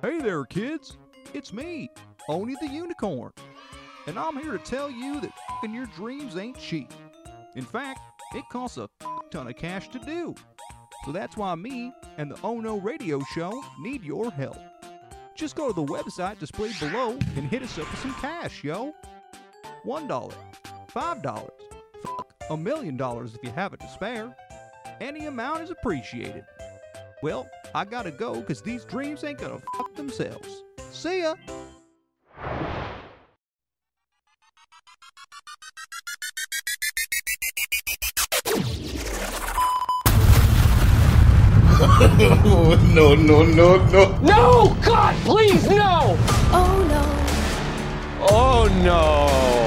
Hey there, kids. It's me, Oni the Unicorn. And I'm here to tell you that fing your dreams ain't cheap. In fact, it costs a ton of cash to do. So that's why me and the Oh No Radio Show need your help. Just go to the website displayed below and hit us up with some cash, yo. $1, $5, fuck, a million dollars if you have it to spare. Any amount is appreciated. Well, I gotta go because these dreams ain't gonna fuck themselves. See ya! no, no, no, no. No! God, please, no! Oh no. Oh no!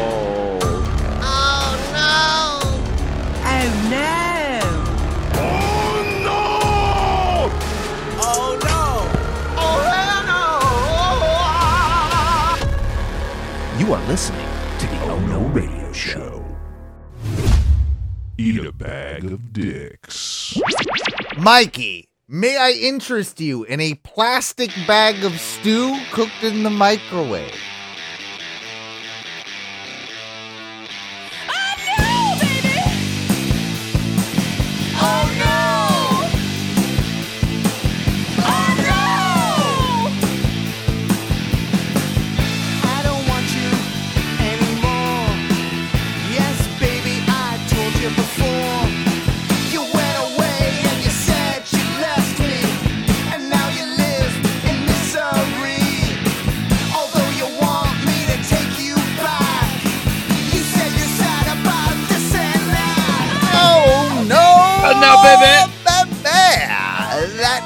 Listening to the Oh No Radio Show. Eat a bag of dicks. Mikey, may I interest you in a plastic bag of stew cooked in the microwave?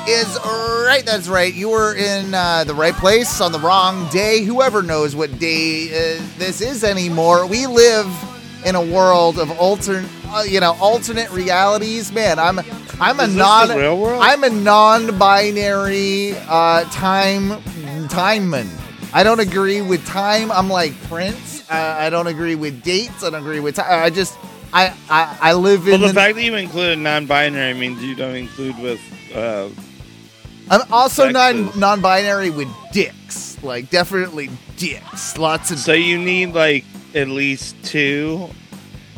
Is right. That's right. You were in uh, the right place on the wrong day. Whoever knows what day uh, this is anymore. We live in a world of alternate, uh, you know, alternate realities. Man, I'm, I'm a non. I'm a non-binary uh, time, timeman. I don't agree with time. I'm like Prince. Uh, I don't agree with dates. I don't agree with time. I just, I, I, I live Well, in the the fact that you include non-binary means you don't include with. Uh, I'm also non non-binary with dicks. Like definitely dicks. Lots of so you need like at least two.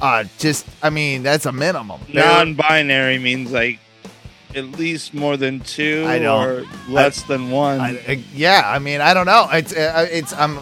uh just I mean, that's a minimum. Non-binary means like at least more than two I don't- or less than one. I, I- yeah, I mean, I don't know. It's uh, it's I'm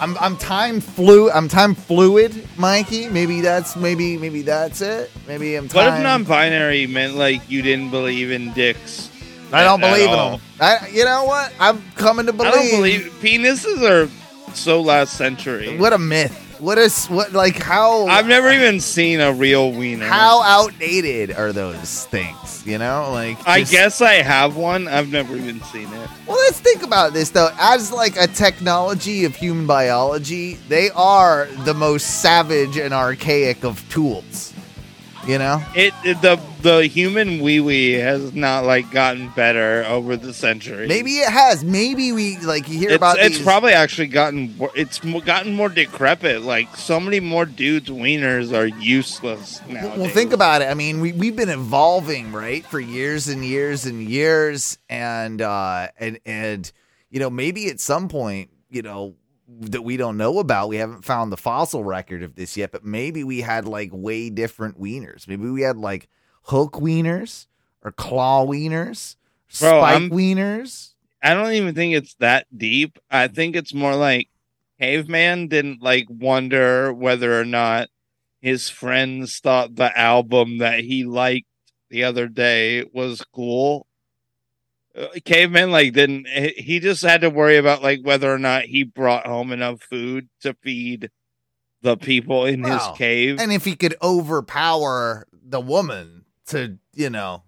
I'm I'm time flu I'm time fluid, Mikey. Maybe that's maybe maybe that's it. Maybe I'm what if non-binary meant like you didn't believe in dicks? I don't believe in all? them. I you know what? I'm coming to believe. I don't believe penises are so last century. What a myth. What is what like how I've never even seen a real wiener. how outdated are those things? You know, like I guess I have one. I've never even seen it. Well, let's think about this though. As like a technology of human biology, they are the most savage and archaic of tools. You know? It, it the the human wee wee has not like gotten better over the century. Maybe it has. Maybe we like you hear it's, about it's these- probably actually gotten it's gotten more decrepit. Like so many more dudes' wieners are useless now. Well, think about it. I mean, we we've been evolving, right, for years and years and years, and uh, and and you know, maybe at some point, you know, that we don't know about, we haven't found the fossil record of this yet, but maybe we had like way different wieners. Maybe we had like hook wieners or claw wieners, Bro, spike I'm- wieners. I don't even think it's that deep. I think it's more like caveman didn't like wonder whether or not his friends thought the album that he liked the other day was cool. Uh, caveman like didn't he just had to worry about like whether or not he brought home enough food to feed the people in Wow. his cave And if he could overpower the woman to, you know,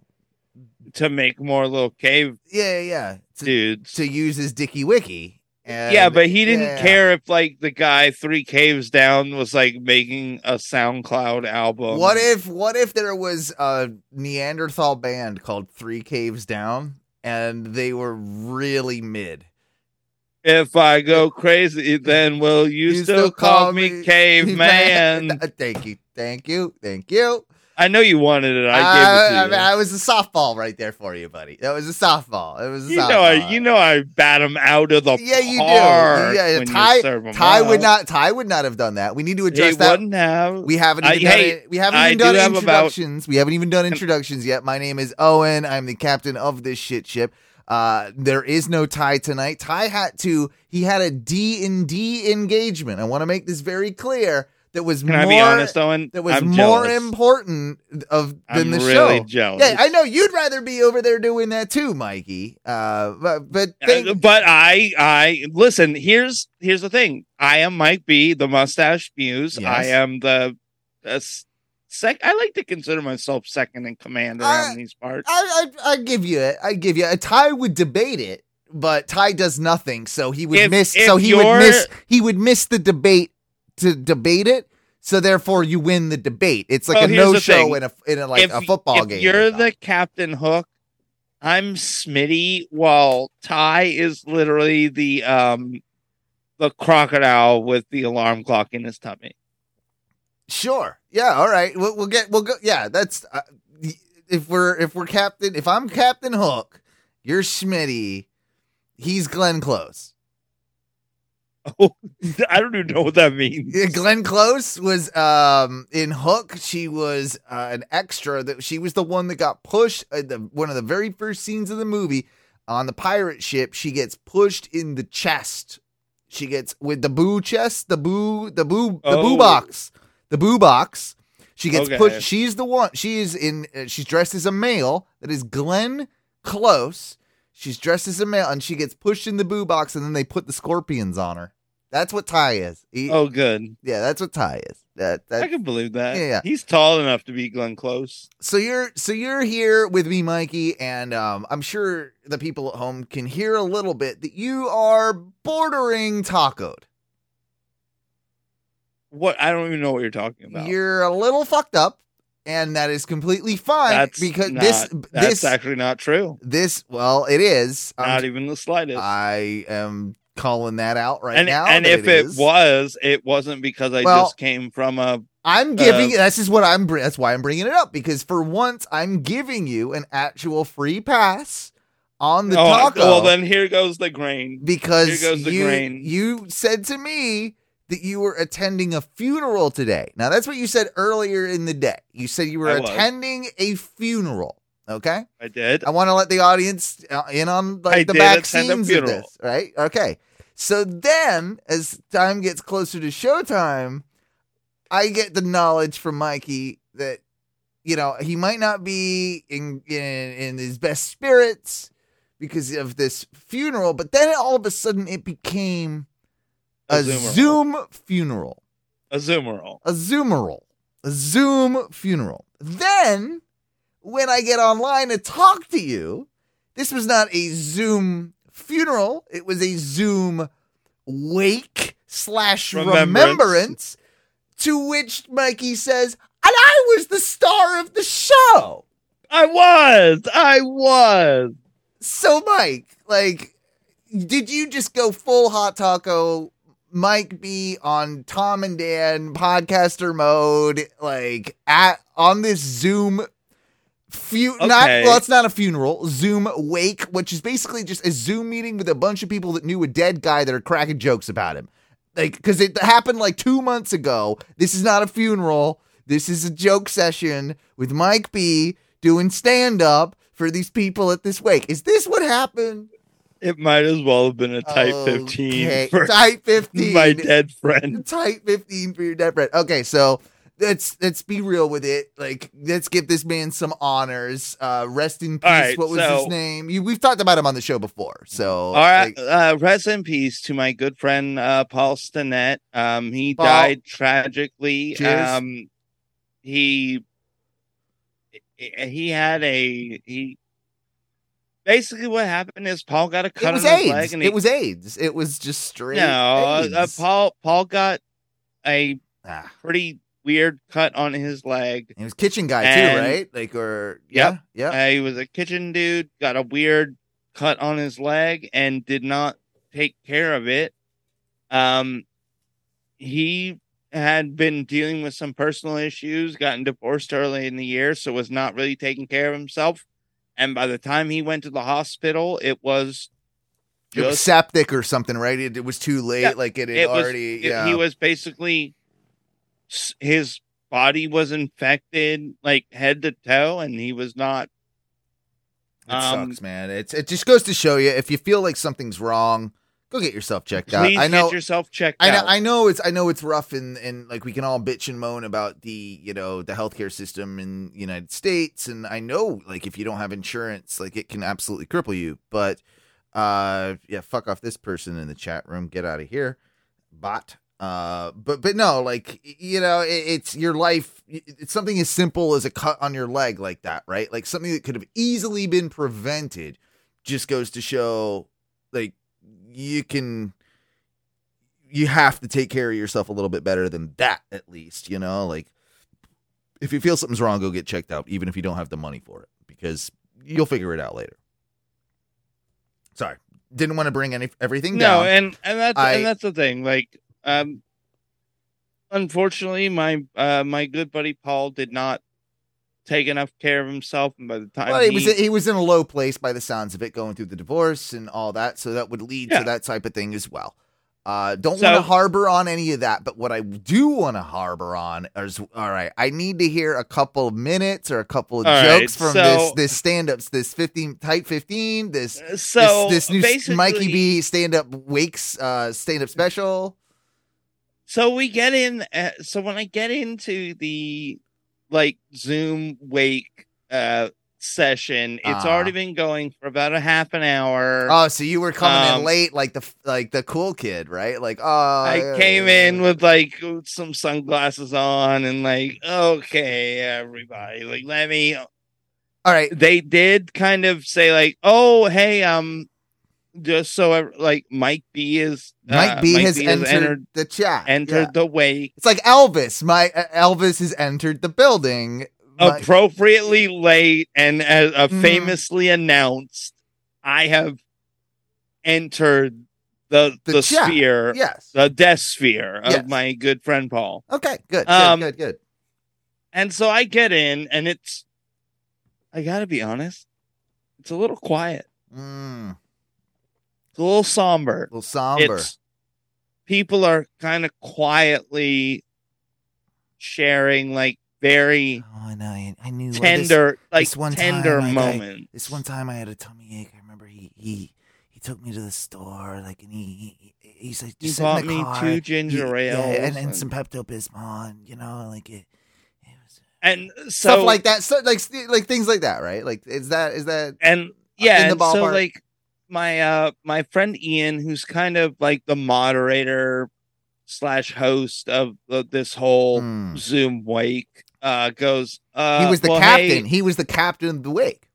to make more little cave yeah, yeah, to, dudes. to use his dicky wiki. And, yeah, but he didn't yeah. care if like the guy three caves down was like making a SoundCloud album. What if what if there was a Neanderthal band called Three Caves Down and they were really mid? if I go crazy, then will you, still, call, me caveman? Thank you, thank you, thank you. I know you wanted it. I I, gave it to you. I was a softball right there for you, buddy. That was a softball. It was a you softball. know, I, you know, I bat him out of the yeah, you do. Yeah, Ty, serve 'em would not. Ty would not have done that. We need to address He that. wouldn't have. We haven't I- even done hey. We haven't I even do done have about- introductions. we haven't even done introductions yet. My name is Owen. I'm the captain of this shit ship. Uh, there is no Ty tonight. Ty had to. He had a D and D engagement. I want to make this very clear. That was Can more. I be honest, Owen? that was I'm more jealous. important of than I'm the really show. jealous. Yeah, I know you'd rather be over there doing that too, Mikey. Uh, but but thank- Uh, but I, I listen. Here's here's the thing. I am Mike B, the mustache muse. Yes. I am the, s- sec. I like to consider myself second in command I- around these parts. I, I I give you it. I give you it. Ty would debate it, but Ty does nothing, so he would If- miss. if So he would miss. He would miss the debate to debate it. So therefore, you win the debate. It's like Well, a no show in a in a, like if, a football if game. You're the Captain Hook. I'm Smitty, while Ty is literally the um the crocodile with the alarm clock in his tummy. Sure. Yeah. All right. We'll, we'll get. We'll go. Yeah. That's uh, if we're if we're Captain. If I'm Captain Hook, you're Smitty. He's Glenn Close. Oh, I don't even know what that means. Glenn Close was um in Hook. She was uh, an extra. That she was the one that got pushed. Uh, the one of the very first scenes of the movie on the pirate ship. She gets pushed in the chest. She gets with the boo chest, the boo, the boo, the boo Oh. box, the boo box. She gets Okay. pushed. She's the one. She is in. Uh, she's dressed as a male. That is Glenn Close. She's dressed as a male, and she gets pushed in the boo box, and then they put the scorpions on her. That's what Ty is. He- Oh, good. yeah, that's what Ty is. That I can believe that. Yeah, yeah. He's tall enough to be Glenn Close. So you're so you're here with me, Mikey, and um, I'm sure the people at home can hear a little bit that you are bordering tacoed. What? I don't even know what you're talking about. You're a little fucked up, and that is completely fine that's because not, this that's this actually not true. this well, it is. I'm- not even the slightest. I am calling that out right and now. and if it was, it wasn't because I Well, just came from a. I'm giving. Uh, this is what I'm. That's why I'm bringing it up because for once I'm giving you an actual free pass on the oh, taco. well, then here goes the grain. because here goes the you grain. you said to me that you were attending a funeral today. Now that's what you said earlier in the day. You said you were attending a funeral. Okay, I did. I want to let the audience uh, in on like I the back scenes of this. Right? Okay. So then, as time gets closer to showtime, I get the knowledge from Mikey that you know he might not be in in, in his best spirits because of this funeral, but then all of a sudden it became a, A Zoom funeral, A Zoomerol. a Zoomeral, a Zoom funeral. Then when I get online to talk to you, this was not a Zoom funeral; it was a Zoom wake slash remembrance. To which Mikey says, "And I was the star of the show." I was. I was. So, Mike, like, did you just go full hot taco? Mike be on Tom and Dan podcaster mode, like at on this Zoom. Fu- not well, it's not a funeral. Zoom wake, which is basically just a Zoom meeting with a bunch of people that knew a dead guy that are cracking jokes about him. Like, because it happened like two months ago. This is not a funeral. This is a joke session with Mike B doing stand up for these people at this wake. Is this what happened? It might as well have been a tight Okay. 15 for Tight 15. my dead friend. Tight 15 for your dead friend. Okay, so let's let's be real with it. Like, let's give this man some honors. Uh rest in peace. Right, what was so- his name? You, we've talked about him on the show before. So All right, like, uh, rest in peace to my good friend uh, Paul Stinnett. Um, he Paul. died tragically. Cheers. Um, he he had a he. Basically, what happened is Paul got a cut it was on his AIDS. leg, and he, It was AIDS. It was just straight. no. Uh, uh, Paul Paul got a Ah, pretty weird cut on his leg. he was kitchen guy too, right? Like or yeah, Yep. yeah. Uh, he was a kitchen dude, got a weird cut on his leg, and did not take care of it. Um, he had been dealing with some personal issues, gotten divorced early in the year, so was not really taking care of himself. And by the time he went to the hospital, it was It was septic or something, right? It, it was too late. Yeah, like it had it was already. it- yeah. he was basically his body was infected like head to toe, and he was not. It um, sucks, man. It's it just goes to show you if you feel like something's wrong, go get yourself checked out. Please I know. get yourself checked I know, out. I know it's I know it's rough and and like we can all bitch and moan about the you know the healthcare system in the United States and I know like if you don't have insurance like it can absolutely cripple you but uh yeah fuck off this person in the chat room get out of here bot uh but but no like you know it, it's your life it's something as simple as a cut on your leg like that right like something that could have easily been prevented just goes to show like you can you have to take care of yourself a little bit better than that at least you know? Like if you feel something's wrong go get checked out even if you don't have the money for it because you'll figure it out later. Sorry. Didn't want to bring any everything down. no, and and that's I- and that's the thing. Like, um, unfortunately, my uh my good buddy Paul did not take enough care of himself, and by the time well, he was he was in a low place by the sounds of it, going through the divorce and all that. So that would lead Yeah. to that tight of thing as well. Uh, don't So- want to harbor on any of that, but what I do want to harbor on is all right. I need to hear a couple of minutes or a couple of All right, jokes from so- this this stand ups, this fifteen type fifteen, this so this, this new Mikey B stand up wakes uh stand up special. So we get in. Uh, so when I get into the like Zoom wake uh session, it's Ah. already been going for about a half an hour. Oh, so you were coming in Um, late, like the like the cool kid, right? Like, oh, I came in with like some sunglasses on and like, okay, everybody, like, let me. all right. They did kind of say like, oh, hey, um, just so ev- like Mike B is Mike uh, B has entered, entered the chat. entered Yeah. the wake It's like Elvis. My uh, Elvis has entered the building. My- appropriately late and uh, uh, Mhm. famously announced, I have entered the The the, sphere, yes. the death sphere of Yes. my good friend Paul. Okay. Good. Good. Um, good. Good. And so I get in, and it's, I gotta be honest, it's a little quiet, Mm, it's a little somber. a little somber. It's people are kind of quietly sharing like very oh, I know. I, I knew. well, this- tender, like this one tender time, I- I- moments. This one time I had a tummy ache. I remember he he he took me to the store, like, and he, he he's like, just in bought me car. two ginger ale yeah, and, and and- some Pepto Bismol, you know, like it, it was and so stuff like that. So like like things like that, right? Like is that is that and yeah, in the and so ballpark. like my uh my friend Ian, who's kind of like the moderator slash host of the, this whole Hmm. Zoom wake, uh, goes. Uh, he was the well, captain. hey- he was the captain of the wake.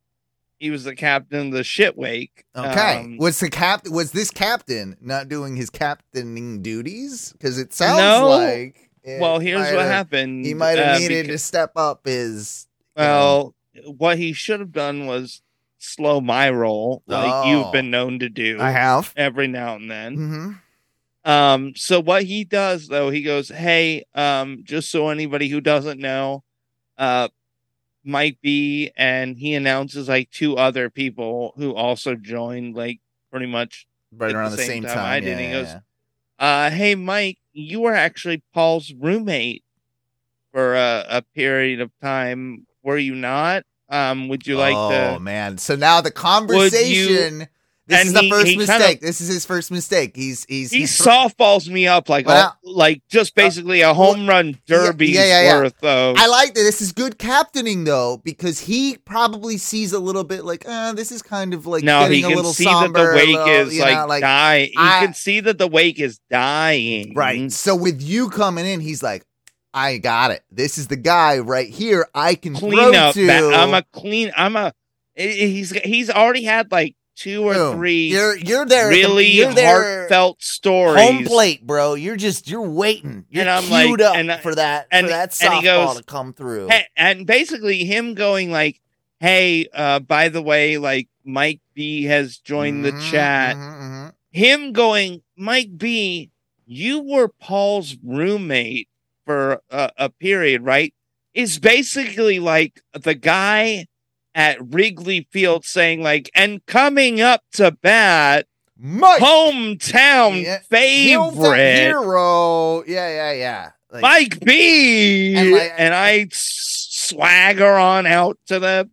he was the captain of the shit wake. Okay. Um, was the cap? Was this captain not doing his captaining duties? Because it sounds No. like. it well, here's what happened. He might have uh, needed beca- to step up his. you know. Well, what he should have done was slow my roll, like Oh. you've been known to do I have. every now and then. hmm Um, so what he does though, he goes, Hey, um, just so anybody who doesn't know, uh Mike B and he announces like two other people who also joined like pretty much Right around the the same same time time. I did, yeah, he goes, yeah. uh hey Mike, you were actually Paul's roommate for a, a period of time, were you not? Um, would you like oh to man! So now the conversation. This And is the first he kinda- mistake. this is his first mistake. He's he's he he's softballs me up like Well, a, like just basically a home run derby yeah, yeah, yeah. worth of I like that. This is good captaining though, because he probably sees a little bit like, uh, this is kind of like no, getting he a can little see somber, that the wake little, is like, know, like dying. I- he can see that the wake is dying. right. So with you coming in, he's like, I got it. This is the guy right here. I can Clean up. to. I'm a clean. I'm a. He's he's already had like two or Boom. three You're you're there. the- really you're there heartfelt stories. Home plate, bro. You're just you're waiting. You're And I'm queued like- up and for that and- for that and he softball goes, to come through. Hey, and basically him going like, "Hey, uh, by the way, like Mike B has joined the Mhm, chat." mhm, mhm. Him going, Mike B, you were Paul's roommate for a, a period, right? Is basically like the guy at Wrigley Field saying like, and coming up to bat, Mike, hometown Yeah, favorite. hero. Yeah, yeah, yeah. Like, Mike B. And, And, like- I s- swagger on out to the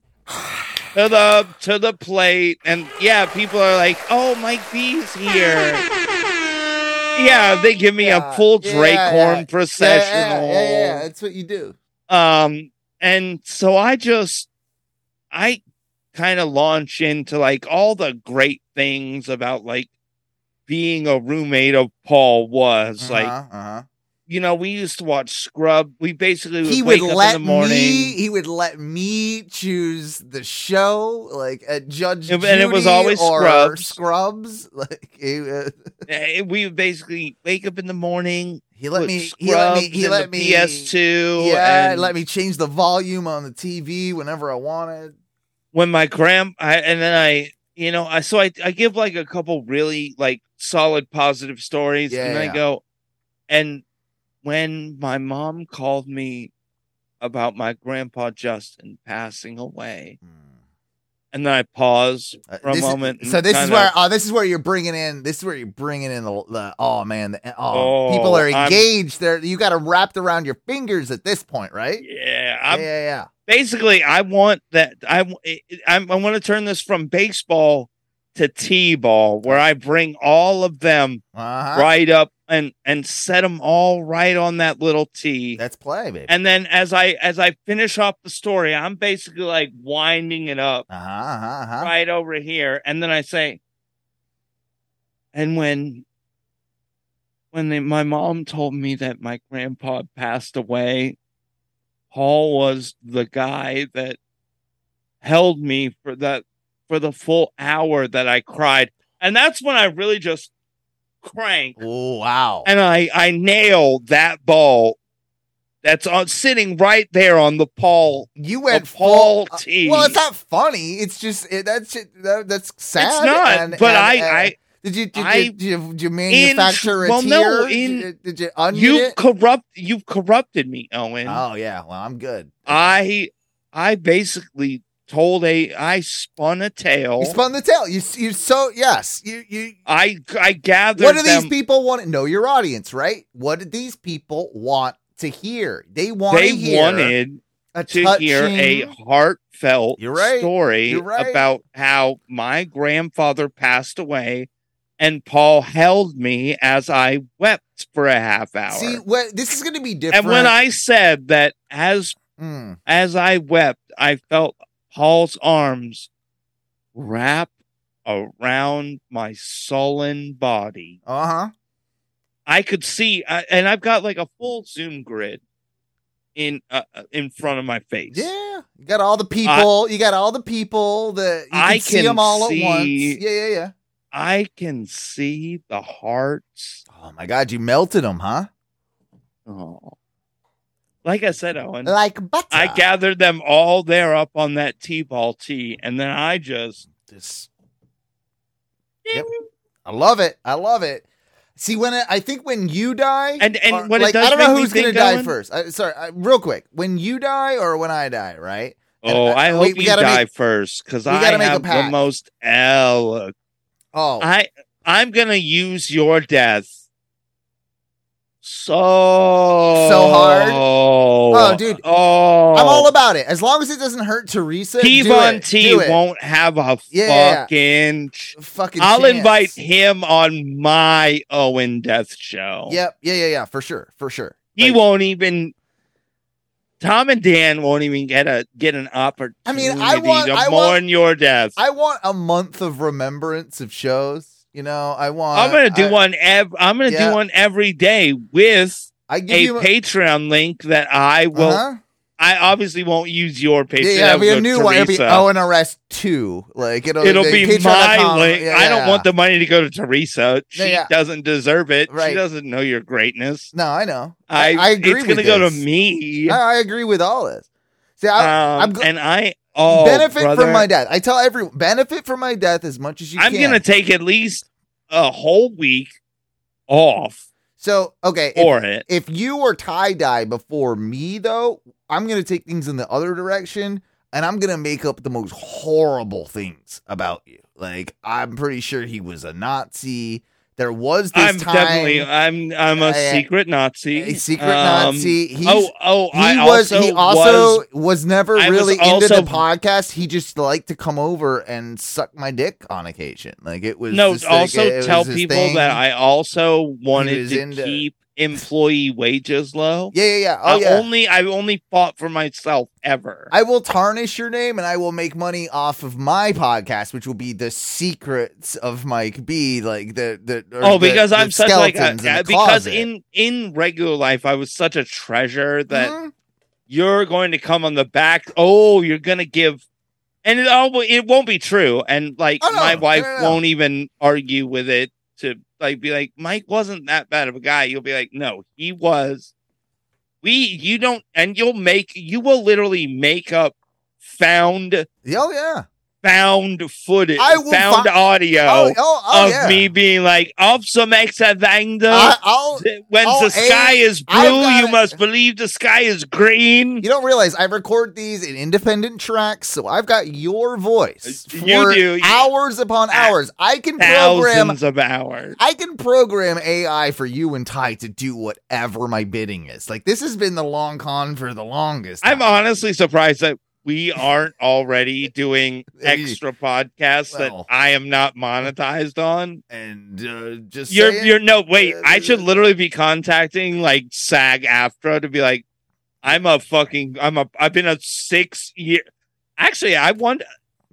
to the to the plate, and yeah, people are like, "Oh, Mike B's here." Yeah, they give me Yeah, a full yeah, horn Yeah, processional. yeah. That's what you do. Um, and so I just, I kind of launch into like all the great things about like being a roommate of Paul was like, Uh-huh, uh-huh. You know, we used to watch Scrub. We basically would he wake would up let in the morning. me. He would let me choose the show, like at Judge And it was always Scrubs. Scrubs. Like he, uh, We would basically wake up in the morning. he let me. He let me. Scrubs He let me. PS2. Yeah, and let me change the volume on the TV whenever I wanted. when my grand I, and then I you know I so I I give like a couple really like solid positive stories Yeah, and yeah. I go and when my mom called me about my grandpa Justin passing away and then I pause Uh, for a this is- moment so this is where oh, this is where you're bringing in this is where you're bringing in the, the oh man the, oh, Oh, people are engaged. There you got them wrapped around your fingers at this point right? Yeah yeah I'm yeah yeah. basically I want that I I want to turn this from baseball to t-ball where I bring all of them uh-huh. right up and and set them all right on that little tee. that's play baby And then as I as I finish off the story, I'm basically like winding it up uh-huh uh-huh, uh-huh. right over here, and then I say, and when when they, my mom told me that my grandpa passed away, Paul was the guy that held me for that for the full hour that I cried, and that's when I really just cranked oh wow. And I I nailed that ball that's on sitting right there on the Paul. you went Paul full uh, well it's not funny. It's just it, that's it, that, that's sad it's not, and- but and- I and- I did you did, I- you, did you did you manufacture well, a tear? no, in- you- did you you it? corrupt you've corrupted me, Owen. oh yeah. Well I'm good. I I basically told a I spun a tale. You spun the tale. You you so yes. You you. I I gathered What do these people want? to Know your audience, right? What did these people want to hear? They want they wanted a to touching, hear a heartfelt You're right. story You're right. about how my grandfather passed away and Paul held me as I wept for a half hour. See, what this is going to be different. and when I said that as Mm, as I wept, I felt Paul's arms wrap around my sullen body. uh huh. I could see, uh, and I've got like a full zoom grid in uh, uh, in front of my face. Yeah, you got all the people. you got all the people that you can I see can them all see- at once. Yeah, yeah, yeah. I can see the hearts. Oh my God, you melted them, huh? Oh. Like I said, Owen, Like butter. I gathered them all there up on that T-ball tee, and then I just this. Yep. I love it. I love it. See, when it, I think when you die, And- and or, what it like, does I don't know who's gonna think, die Owen- first. I, sorry, I, real quick. When you die or when I die, right? Oh, uh, I we- hope we you gotta die make- first because we I gotta make a have the pact. most eloquent. Oh, I I'm gonna use your death so So hard? Oh, dude. Oh, I'm all about it. As long as it doesn't hurt Teresa. Devon it. T Do it. won't have a Yeah, fucking. ch- fucking. I'll chance. invite him on my Owen Death show. Yep. Yeah. Yeah. Yeah. For sure. For sure. he Like, won't even. Tom and Dan won't even get a get an opportunity I mean, I want- to I mourn want- your death. I want a month of remembrance of shows. You know, I want. I'm gonna do I, one. Ev- I'm gonna Yeah. do one every day with I give a you Patreon link that I will. Uh-huh. I obviously won't use your Patreon. Yeah, yeah, it'll be a new to one. It'll be Teresa. ONRS two. Like it'll, It'll be be my link. Yeah, I don't yeah. want the money to go to Teresa. She doesn't deserve it. Right. She doesn't know your greatness. No, I know. I, I agree. It's gonna with go to me. I, I agree with all this. See, I, um, I'm gl- and I oh benefit brother, from my death. I tell everyone benefit from my death as much as you can. I'm can. gonna take at least a whole week off So okay, if, it. if you were tie dye before me, though, I'm gonna take things in the other direction, and I'm gonna make up the most horrible things about you. Like I'm pretty sure he was a Nazi. There was this I'm time. definitely I'm I'm a Uh, secret Nazi. a secret Um, Nazi. He's, oh oh he I was also he also was was, never I was really into also- the podcast. He just liked to come over and suck my dick on occasion. Like it was no. Also, it tell people thing. that I also wanted to into- keep employee wages low. yeah yeah yeah oh I yeah. only I only fought for myself ever. I will tarnish your name and I will make money off of my podcast, which will be the secrets of Mike B. Like the the oh, because the I'm such like a, in because closet. in in regular life I was such a treasure that Mhm. you're going to come on the back. Oh, you're going to give, and it all it won't be true. And like Oh, no, my wife no, no. won't even argue with it to like be like Mike wasn't that bad of a guy. You'll be like, no, he was. We you don't, and you'll make you will literally make up found oh yeah found footage, I will found fi- audio oh oh, oh of yeah. me being like, "Of some exavangda." I, I'll when oh, the sky A, is blue, you it. must believe the sky is green. You don't realize I record these in independent tracks, so I've got your voice for You do. hours upon Ah, hours. I can program. Thousands of hours. I can program AI for you and Ty to do whatever my bidding is. Like this has been the long con for the longest. I'm honestly surprised that we aren't already doing extra podcasts Well. that I am not monetized on. and uh, just You're saying, you're no wait. Uh, I should literally be contacting like SAG AFTRA to be like, I'm a fucking I'm a I've been a six year. Actually, I want.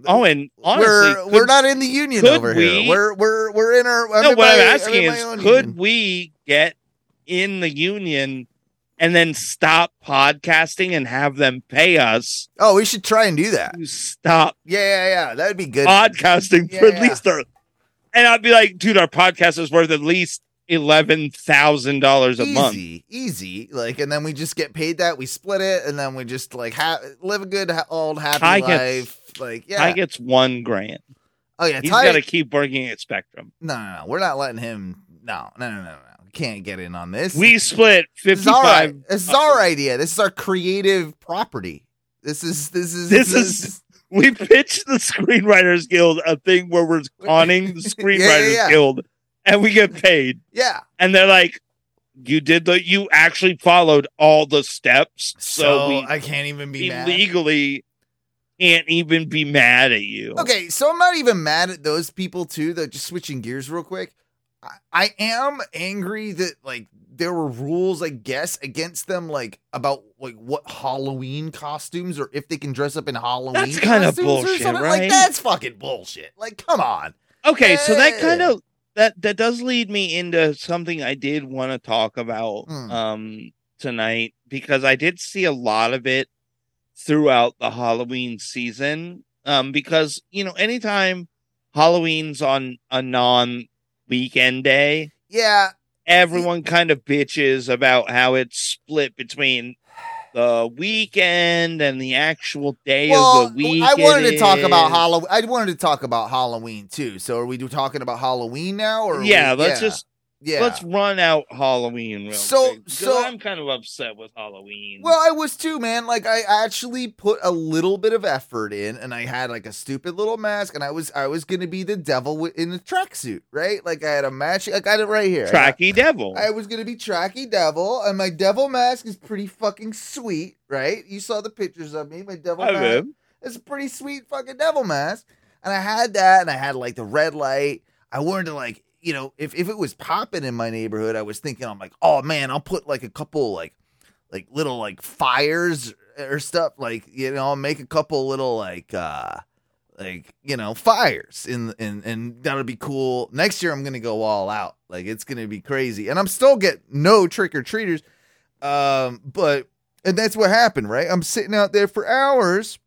Oh, and honestly, we're could- we're not in the union over we- here. We're we're we're in our. No, what I'm asking is, could union. we get in the union and then stop podcasting and have them pay us Oh, we should try and do that. stop Yeah, yeah, yeah. That would be good. podcasting for Yeah, at least a, and I'd be like, dude, our podcast is worth at least eleven thousand dollars a month. easy, easy. Like, and then we just get paid that. We split it, and then we just like ha- live a good old happy Ty gets- life. like, yeah. I gets one grand. oh yeah, he's got to keep working at Spectrum. no, no, no. We're not letting him. No, no, no, no, no. Can't get in on this. We split This is our. fifty-five. This is our idea. This is our creative property. This is this is This is- We pitched the Screenwriters Guild a thing where we're conning the Screenwriters yeah. Guild, and we get paid. yeah. and they're like, "You did the, you actually followed all the steps, so, So, we I can't even be mad. illegally can't even be mad at you." Okay, so I'm not even mad at those people too. That just switching gears real quick. I, am angry that like there were rules, I guess, against them, like about like what Halloween costumes or if they can dress up in Halloween. That's kinda bullshit, right? Like that's fucking bullshit. Like, come on. Okay, so that kind of that that does lead me into something I did want to talk about Hmm. um tonight because I did see a lot of it throughout the Halloween season. Um, because you know, anytime Halloween's on a non weekend day, Yeah, everyone kind of bitches about how it's split between the weekend and the actual day well, of the week. I wanted to talk about. Halloween. I wanted to talk about Halloween too. So are we talking about Halloween now, or Yeah, we- let's just yeah. let's run out Halloween real So- quick. so- I'm kind of upset with Halloween. Well, I was too, man. Like I actually put a little bit of effort in, and I had like a stupid little mask, and I was I was gonna be the devil in a tracksuit, right? Like I had a match. I got it right here. I Tracky Devil. I was gonna be Tracky Devil, and my devil mask is pretty fucking sweet, right? You saw the pictures of me, my devil I mask. live. It's a pretty sweet fucking devil mask. And I had that, and I had like the red light. I wanted to like, you know, if, if it was popping in my neighborhood, I was thinking, I'm like, oh man, I'll put like a couple like like little like fires or stuff, like you know, I'll make a couple little like uh like you know fires in and and that'll be cool. Next year I'm gonna go all out, like it's gonna be crazy, and I'm still get no trick or treaters, um, but and that's what happened, right? I'm sitting out there for hours,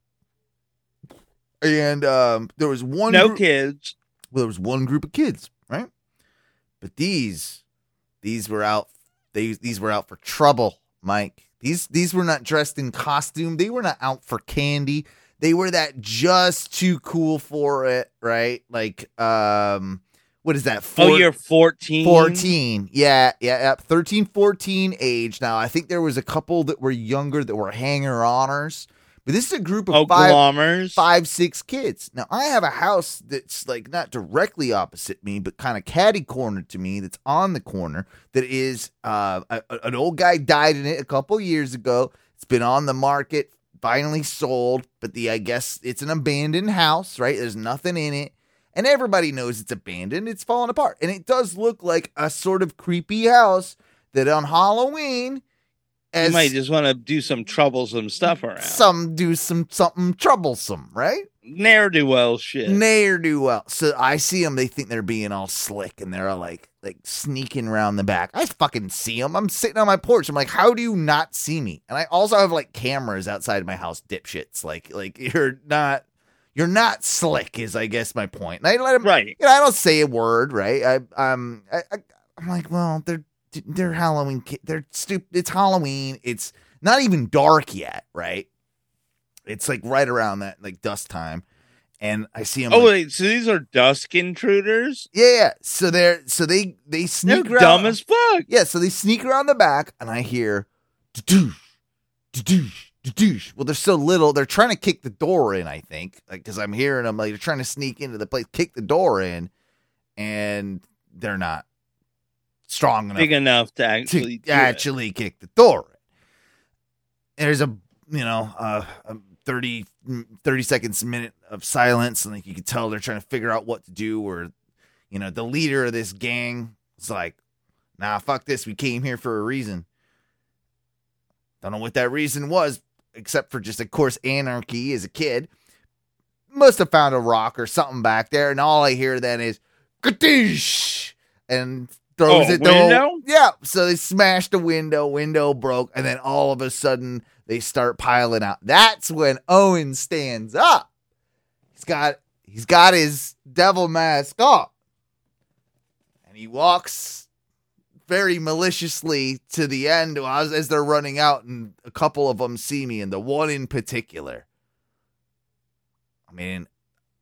and um, there was one No group- kids. well, there was one group of kids, right? But these, these were out. They these were out for trouble, Mike. These these were not dressed in costume. They were not out for candy. They were that just too cool for it, right? Like, um, what is that? oh, Four- you're 14. 14. Yeah, yeah, yeah. 13, 14 age. Now, I think there was a couple that were younger that were hanger honors, but this is a group of five, five, six kids. Now, I have a house that's like not directly opposite me, but kind of catty corner to me that's on the corner that is uh, a- an old guy died in it a couple years ago. It's been on the market, finally sold, but the I guess it's an abandoned house, right? There's nothing in it. And everybody knows it's abandoned. It's falling apart. And it does look like a sort of creepy house that on Halloween You might just want to do some troublesome stuff around. some do some something troublesome, right? Ne'er do well shit. Ne'er do well. So I see them. They think they're being all slick, and they're all like like sneaking around the back. I fucking see them. I'm sitting on my porch. I'm like, how do you not see me? And I also have like cameras outside my house, dipshits. Like like you're not you're not slick. Is I guess my point. And I let them. right. You know, I don't say a word, right? I um I, I I'm like, well, they're they're Halloween. They're stupid. It's Halloween. It's not even dark yet, right? It's like right around that like dusk time, and I see them. Oh, like, wait. So these are dusk intruders? yeah, yeah. So they're so they they sneak They're around. dumb as fuck. yeah, so they sneak around the back, and I hear, "Doosh, doosh, doosh." Well, they're so little. They're trying to kick the door in. I think, like, because I'm hearing them like they're trying to sneak into the place, kick the door in, and they're not strong enough Big enough to actually. to do it. kick the door. There's a you know uh, a 30, 30 seconds minute of silence, and like you can tell they're trying to figure out what to do. Or you know the leader of this gang is like, "Nah, fuck this. We came here for a reason." Don't know what that reason was, except for just of course anarchy as a kid. Must have found a rock or something back there, and all I hear then is "Kadoosh!" and throws Oh, it window? yeah, so they smashed the window, window broke, and then all of a sudden they start piling out. That's when Owen stands up. He's got he's got his devil mask off. And he walks very maliciously to the end as, as they're running out, and a couple of them see me, and the one in particular. I mean,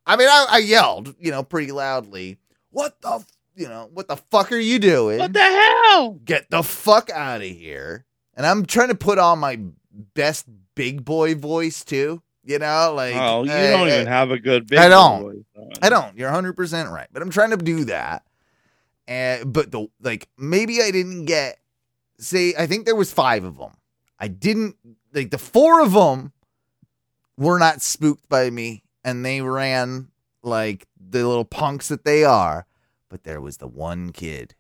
I mean, I, I yelled, you know, pretty loudly. What the, f-" you know, what the fuck are you doing? What the hell? get the fuck out of here. And I'm trying to put on my best big boy voice too. You know, like oh, you eh, don't eh, even have a good big I don't. voice. I don't. You're 100 percent right, but I'm trying to do that. And but the like maybe I didn't get. Say I think there was five of them. I didn't like the four of them were not spooked by me, and they ran like the little punks that they are. But there was the one kid,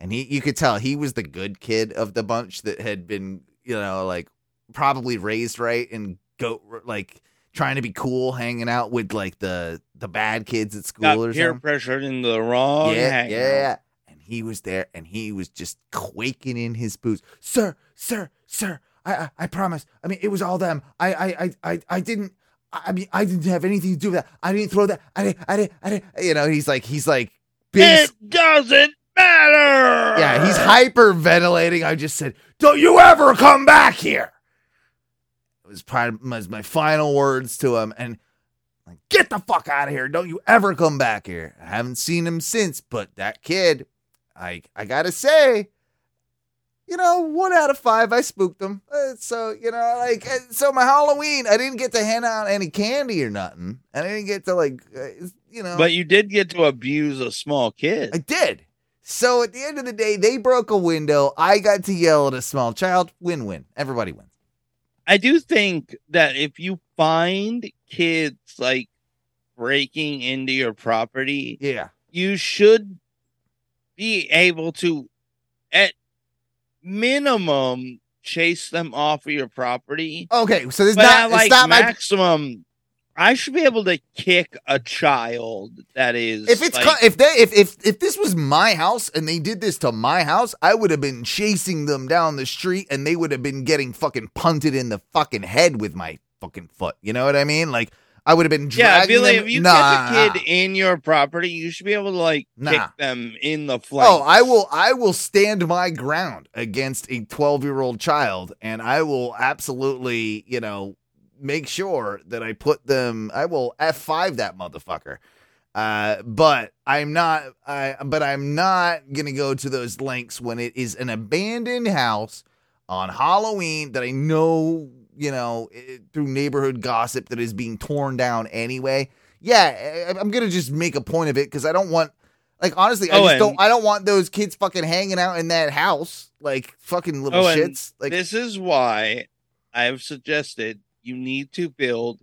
and he you could tell he was the good kid of the bunch that had been you know like probably raised right and go like trying to be cool, hanging out with like the the bad kids at school Got or peer something. pressured into the wrong. yeah, hangout. yeah. And he was there, and he was just quaking in his boots, sir, sir, sir. I, I, I promise. I mean, it was all them. I, I, I, I, I didn't. I I mean, I didn't have anything to do with that. I didn't throw that. I didn't. I didn't. I didn't. You know, he's like, he's like, big, It doesn't matter. yeah, he's hyperventilating. I just said, "Don't you ever come back here." It was probably was my final words to him, and like, get the fuck out of here! Don't you ever come back here. I haven't seen him since, but that kid, I I gotta say, you know, one out of five, I spooked them. Uh, so you know, like, uh, so my Halloween, I didn't get to hand out any candy or nothing, and I didn't get to like, uh, you know, But you did get to abuse a small kid. I did. So at the end of the day, they broke a window. I got to yell at a small child. Win win. Everybody wins. I do think that if you find kids like breaking into your property, Yeah. you should be able to, at minimum, chase them off of your property. Okay. So there's not. like not my. maximum, I should be able to kick a child that is. If it's like, co- if they if if if this was my house and they did this to my house, I would have been chasing them down the street and they would have been getting fucking punted in the fucking head with my fucking foot. You know what I mean? Like I would have been yeah, I feel like them. if you nah, catch a kid in your property, you should be able to like Nah. kick them in the flank. Oh, I will I will stand my ground against a 12-year-old child and I will absolutely, you know, make sure that I put them I will F5 that motherfucker. Uh, but I'm not. I but I'm not gonna go to those lengths when it is an abandoned house on Halloween that I know, you know, eh, through neighborhood gossip that is being torn down anyway. Yeah, I- I'm gonna just make a point of it because I don't want. Like honestly, I Oh, just don't. I don't want those kids fucking hanging out in that house like fucking little Oh, shits. Like this is why I've suggested you need to build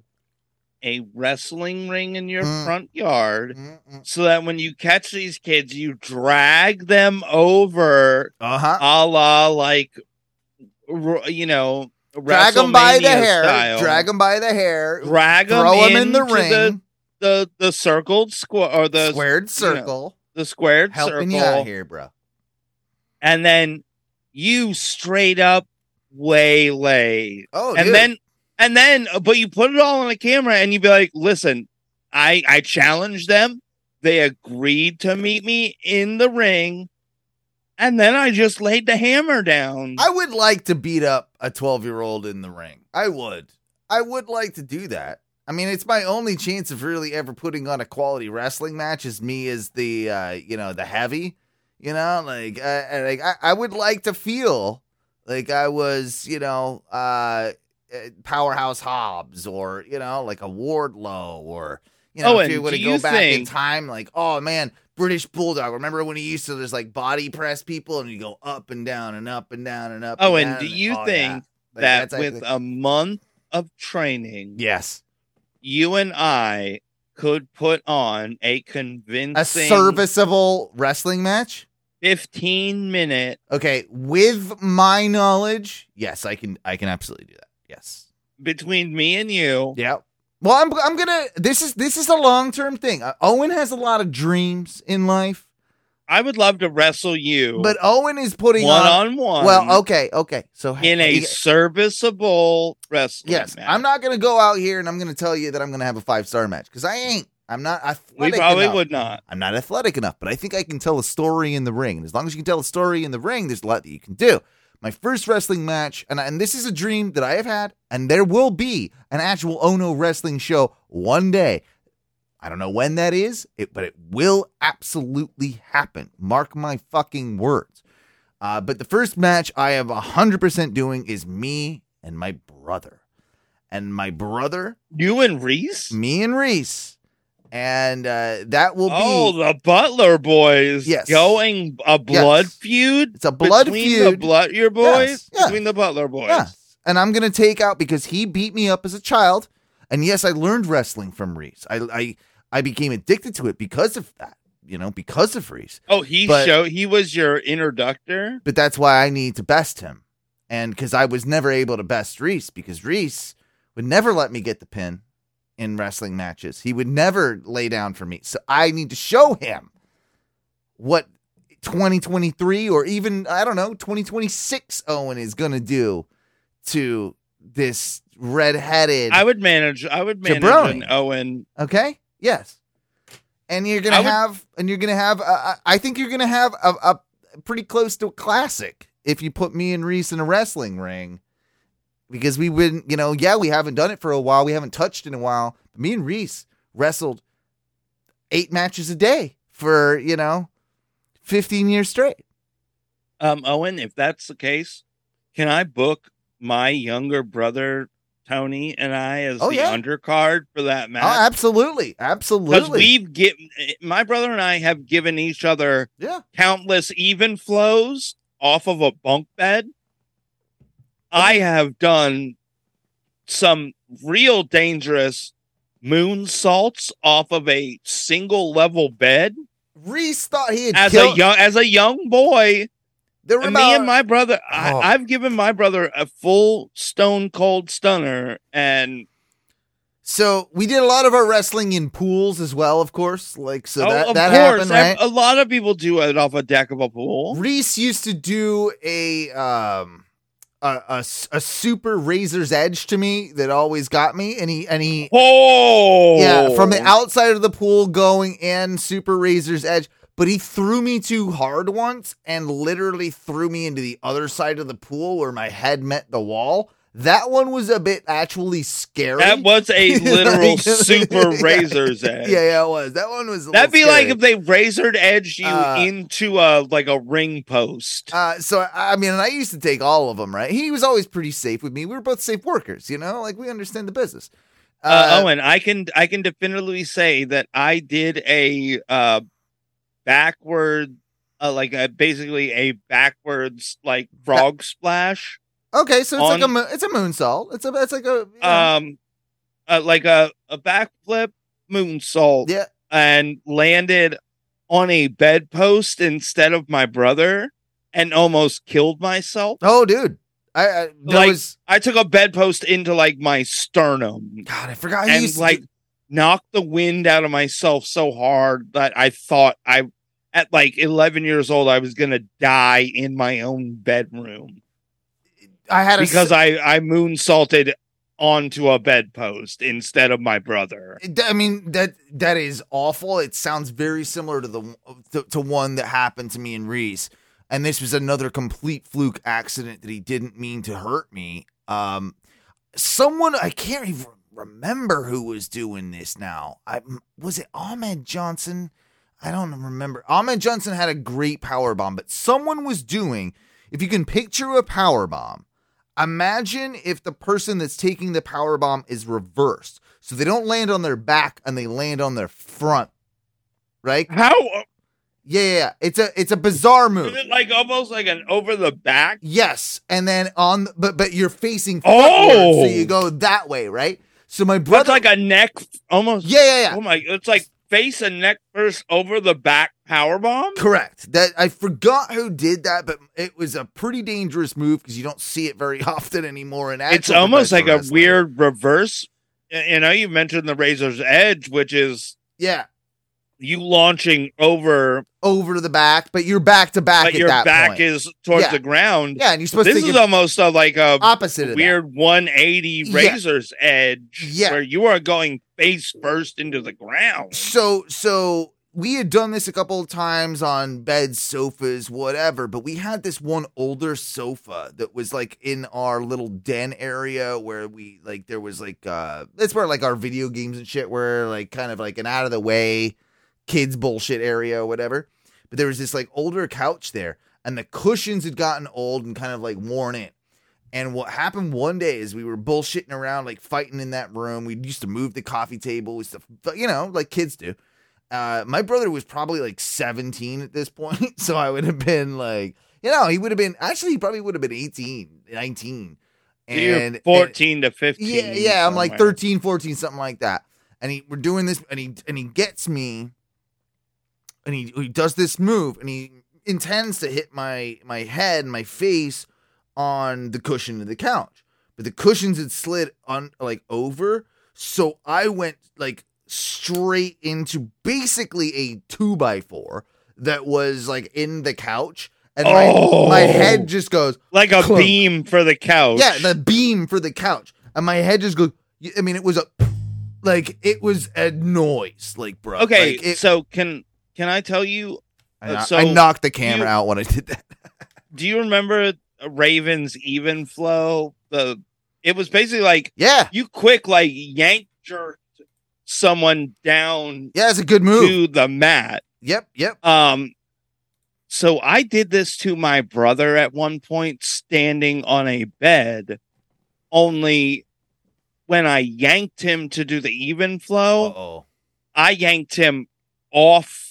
a wrestling ring in your Mm. front yard uh so that when you catch these kids, you drag them over uh-huh. a la like, you know, Drag them by the hair. style. Drag them by the hair. drag them throw them in the ring. The, the the circled square or the squared you know, circle. the squared helping circle, you out here, bro. and then you straight up waylay Oh, and dude. then and then but you put it all on a camera and you'd be like listen i i challenged them they agreed to meet me in the ring and then i just laid the hammer down I would like to beat up a 12 year old in the ring. I would. I would like to do that. I mean, it's my only chance of really ever putting on a quality wrestling match is me as the, uh, you know, the heavy, you know, like, uh, and, like I, I would like to feel like I was, you know, uh, uh, Powerhouse Hobbs or, you know, like a Wardlow or, you know, Oh, if you were to go back in time, like, oh man, British Bulldog. Remember when he used to just like body press people and you go up and down and up and down and up. oh and and do you oh, yeah. think Like, that with a month of training yes, you and i could put on a convincing, a serviceable wrestling match? 15 minute Okay, with my knowledge, yes, I can. I can absolutely do that. Yes. between me and you Yeah. Well, I'm. I'm gonna. This is this is a long term thing. Uh, Owen has a lot of dreams in life, i would love to wrestle you but Owen is putting one on. on one Well, okay, okay. So in a you- serviceable wrestling Yes, match. I'm not going to go out here and I'm going to tell you that I'm going to have a five star match because I ain't. I'm not athletic we probably enough. would not I'm not athletic enough, but I think I can tell a story in the ring. And as long as you can tell a story in the ring, there's a lot that you can do. My first wrestling match, and, and this is a dream that I have had, and there will be an actual Ono wrestling show one day. I don't know when that is, it, but it will absolutely happen. Mark my fucking words. Uh, but the first match I am 100% doing is me and my brother. And my brother, you and reese me and Reese. And uh, that will be. oh the butler boys Yes. going a blood feud It's a blood feud between feud. the blood your boys Yes, yeah. between the butler boys Yeah. And I'm gonna take out because he beat me up as a child. And yes, I learned wrestling from Reese. I I I became addicted to it because of that. You know, because of Reese. oh he But- showed he was your introductor But that's why I need to best him. And because I was never able to best Reese because Reese would never let me get the pin in wrestling matches. He would never lay down for me. So I need to show him what 2023 or even, I don't know, 2026 Owen is going to do to this redheaded. i would manage i would manage Jabroni. owen Okay. Yes. And you're gonna would- have, and you're gonna have. Uh, I think you're gonna have a, a pretty close to a classic if you put me and Reese in a wrestling ring, because we wouldn't. You know, yeah, we haven't done it for a while. We haven't touched in a while. But me and Reese wrestled eight matches a day for you know, fifteen years straight. um owen if that's the case can i book my younger brother tony and i as Oh, the yeah. undercard for that match Oh, absolutely, because absolutely. we've given my brother and I have given each other yeah. countless even flows off of a bunk bed. I have done some real dangerous moonsaults off of a single level bed Reese thought he had as killed. a young as a young boy. there were And about, me and my brother, I, Oh. I've given my brother a full stone cold stunner, and So we did a lot of our wrestling in pools as well, of course. Like so oh, that of that course, happened, right? a lot of people do it off a deck of a pool. Reese used to do a um a, a a super razor's edge to me that always got me, and he and he Oh, yeah from the outside of the pool going in super razor's edge. But he threw me too hard once and literally threw me into the other side of the pool where my head met the wall. That one was a bit actually scary. That was a literal Like, super yeah. razor's edge. Yeah, yeah, it was. That one was. That'd be little like if they razored edged you Uh, into a like a ring post. Uh, so I mean, I used to take all of them. Right? He was always pretty safe with me. We were both safe workers. You know, like we understand the business. Uh, Owen, I can I can definitively say that I did a uh backward uh, like a, basically a backwards like frog splash okay, so it's like a on- mo- it's a moonsault. It's a it's like a know, um uh, like a a backflip moonsault yeah. and landed on a bedpost instead of my brother and almost killed myself. Oh, dude, I, I Like- was I took a bedpost into like my sternum God. I forgot. He and used to like do- knocked the wind out of myself so hard that I thought I at like 11 years old I was going to die in my own bedroom I had a because I I moonsaulted onto a bedpost instead of my brother. I mean that that is awful. It sounds very similar to the to, to one that happened to me and Reese, and this was another complete fluke accident that he didn't mean to hurt me. Um, someone I can't even remember who was doing this now. I was it Ahmed Johnson. I don't remember. Ahmed Johnson had a great power bomb, but someone was doing. If you can picture a power bomb, imagine if the person that's taking the power bomb is reversed. So they don't land on their back and they land on their front. Right? How uh, Yeah, yeah, yeah. It's a it's a bizarre is move. it like almost like an over the back? Yes, and then on but but you're facing Oh! forward, so you go that way, right? So my brother, That's like a neck almost Yeah, yeah, yeah. Oh my it's like face and neck first over the back power bomb? Correct. That I forgot who did that, but it was a pretty dangerous move because you don't see it very often anymore. In It's almost like a wrestling. weird reverse. You know, you mentioned the razor's edge, which is yeah you launching over, over to the back, but you're back to back but at your that back point. is towards Yeah. the ground. yeah, and you're supposed to. This to is almost a, like a opposite of weird 180 Yeah. razor's edge Yeah. where you are going face first into the ground. So so we had done this a couple of times on beds, sofas, whatever, but we had this one older sofa that was like in our little den area where we like there was like uh that's where like our video games and shit were like kind of like an out of the way kids bullshit area or whatever. But there was this like older couch there and the cushions had gotten old and kind of like worn in. And what happened one day is we were bullshitting around, like fighting in that room. We used to move the coffee table, we used to, you know, like kids do. Uh, my brother was probably like 17 at this point. So I would have been like, you know, he would have been, actually, he probably would have been 18, 19. So you're And 14 to 15. yeah, yeah, I'm like somewhere. 13, 14, something like that. And he we're doing this and he and he gets me and he he does this move and he intends to hit my my head and my face on the cushion of the couch. But the cushions had slid on like over, so I went like straight into basically a two by four that was like in the couch. And my, Oh. my head oh! just goes Like a Clunk. beam for the couch. yeah, the beam for the couch, and my head just goes. I mean, it was a like it was a noise, like bro. Okay, like, it, so can can I tell you? I, uh, so I knocked the camera you- out when I did that. Do you remember Raven's even flow? The it was basically like Yeah, you quick like yanked jerked someone down yeah, it's a good move. to the mat. Yep, yep. Um, so I did this to my brother at one point, standing on a bed. Only when I yanked him to do the even flow, oh, I yanked him off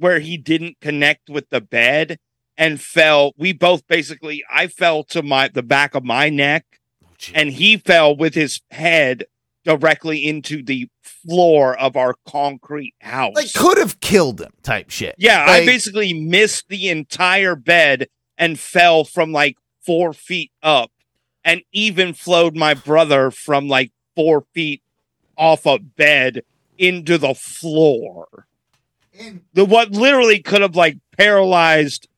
where he didn't connect with the bed and fell. We both basically, I fell to my the back of my neck, oh, and he fell with his head directly into the floor of our concrete house. like could have killed him, type shit. Yeah, I basically missed the entire bed and fell from like four feet up and even flowed my brother from like four feet off a bed into the floor. The what literally could have like paralyzed,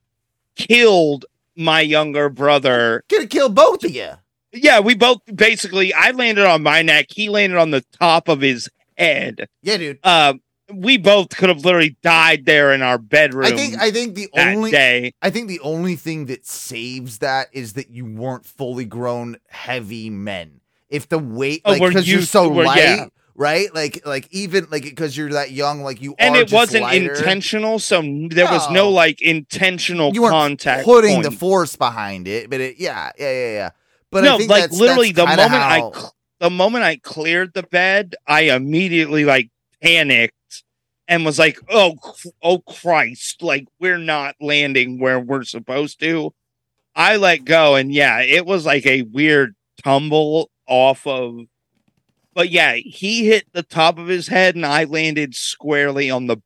killed my younger brother. could have killed both of you. Yeah, we both basically I landed on my neck, he landed on the top of his head Yeah, dude. uh, we both could have literally died there in our bedroom I think I think the only day. I think the only thing that saves that is that you weren't fully grown heavy men. If the weight, Oh, like, because you're so to- light, yeah. Right? Like, like even like because you're that young, like you And it wasn't lighter. intentional, so there was No. no like intentional You contact. putting the force behind it, but it, yeah, yeah, yeah, yeah. But no, I think like that's, literally that's the moment how- I cl- the moment I cleared the bed, I immediately like panicked and was like, "Oh, oh Christ! Like we're not landing where we're supposed to." I let go, and yeah, it was like a weird tumble off of. But yeah, he hit the top of his head, and I landed squarely on the,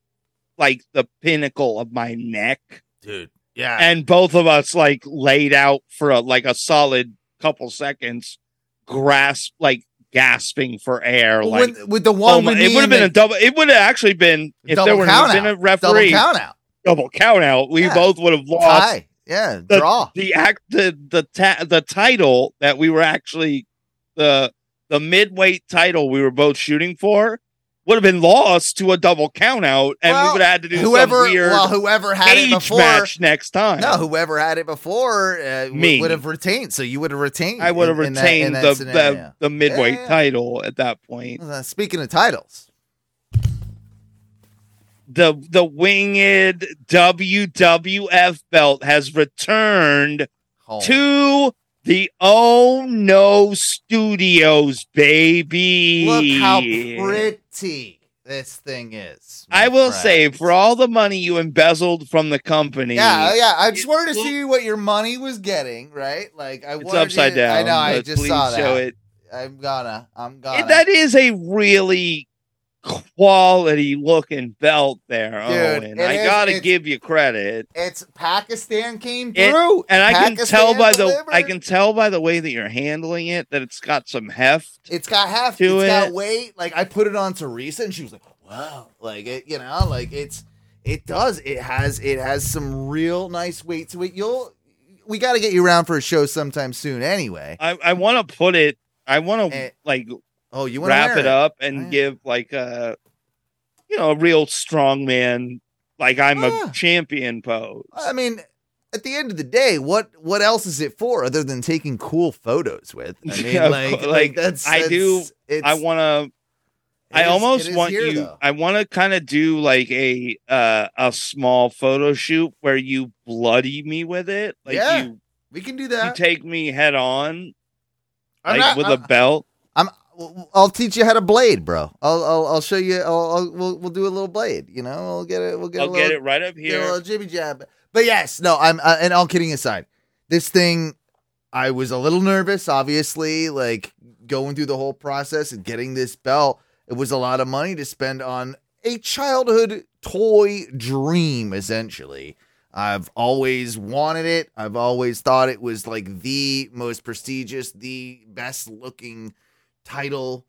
like the pinnacle of my neck dude, yeah, and both of us like laid out for a, like a solid couple seconds, grasp like gasping for air. Well, Like when- with the oh one, my, with it would have and been a double. It would have actually been if there would have been a referee double count out, double count out. We Yeah. both would have lost tie, yeah, the draw. the act the the ta- the title that we were actually the the midweight title we were both shooting for would have been lost to a double count out, and we would have had to do whoever, some weird well, whoever had it before, match next time. no, whoever had it before uh, Me. would have retained. So you would have retained. I would have in- in that- in retained that the, the the midweight Yeah, yeah. title at that point. Uh, Speaking of titles, The the winged WWF belt has returned home. to the Oh No Studios, baby. Look how pretty this thing is. I will friend. say, for all the money you embezzled from the company, Yeah, oh, yeah. I just wanted to see what your money was getting, right? Like I it's upside to- down. I know. I just saw that. Show it. I'm gonna. I'm gonna. It- That is a really quality looking belt there, Dude, Owen. I is- gotta give you credit. it's Pakistan came It- through, And I can tell by the. I can tell by the way that you're handling it that it's got some heft. It's got heft. to It's got weight. Like I put it on Teresa, and she was like, "Wow!" Like it, you know, like it's. It does. It has. It has some real nice weight to it. You'll. We got to get you around for a show sometime soon. Anyway. I, I want to put it. I want to Eh, like Oh, you want wrap wear it up and Right. give like a, you know, a real strong man, like I'm Ah. a champion pose. I mean, at the end of the day, what what else is it for other than taking cool photos with? I mean, Yeah, like, like, Like, that's, I do- that's- It's, I want to. I is- almost want here, you. though. I want to kind of do like a uh, a small photo shoot where you bloody me with it, like Yeah, you we can do that. you take me head on, I'm like not- with a I'm- belt. I'll teach you how to blade, bro. I'll I'll, I'll show you. I'll, I'll we'll we'll do a little blade. You know, we'll get it. We'll get. I'll a little, get it right up Get a little here. jibby jab. But yes, no. I'm. Uh, and all kidding aside, this thing, I was a little nervous. Obviously, like going through the whole process and getting this belt, it was a lot of money to spend on a childhood toy dream. Essentially, I've always wanted it. I've always thought it was like the most prestigious, the best looking title,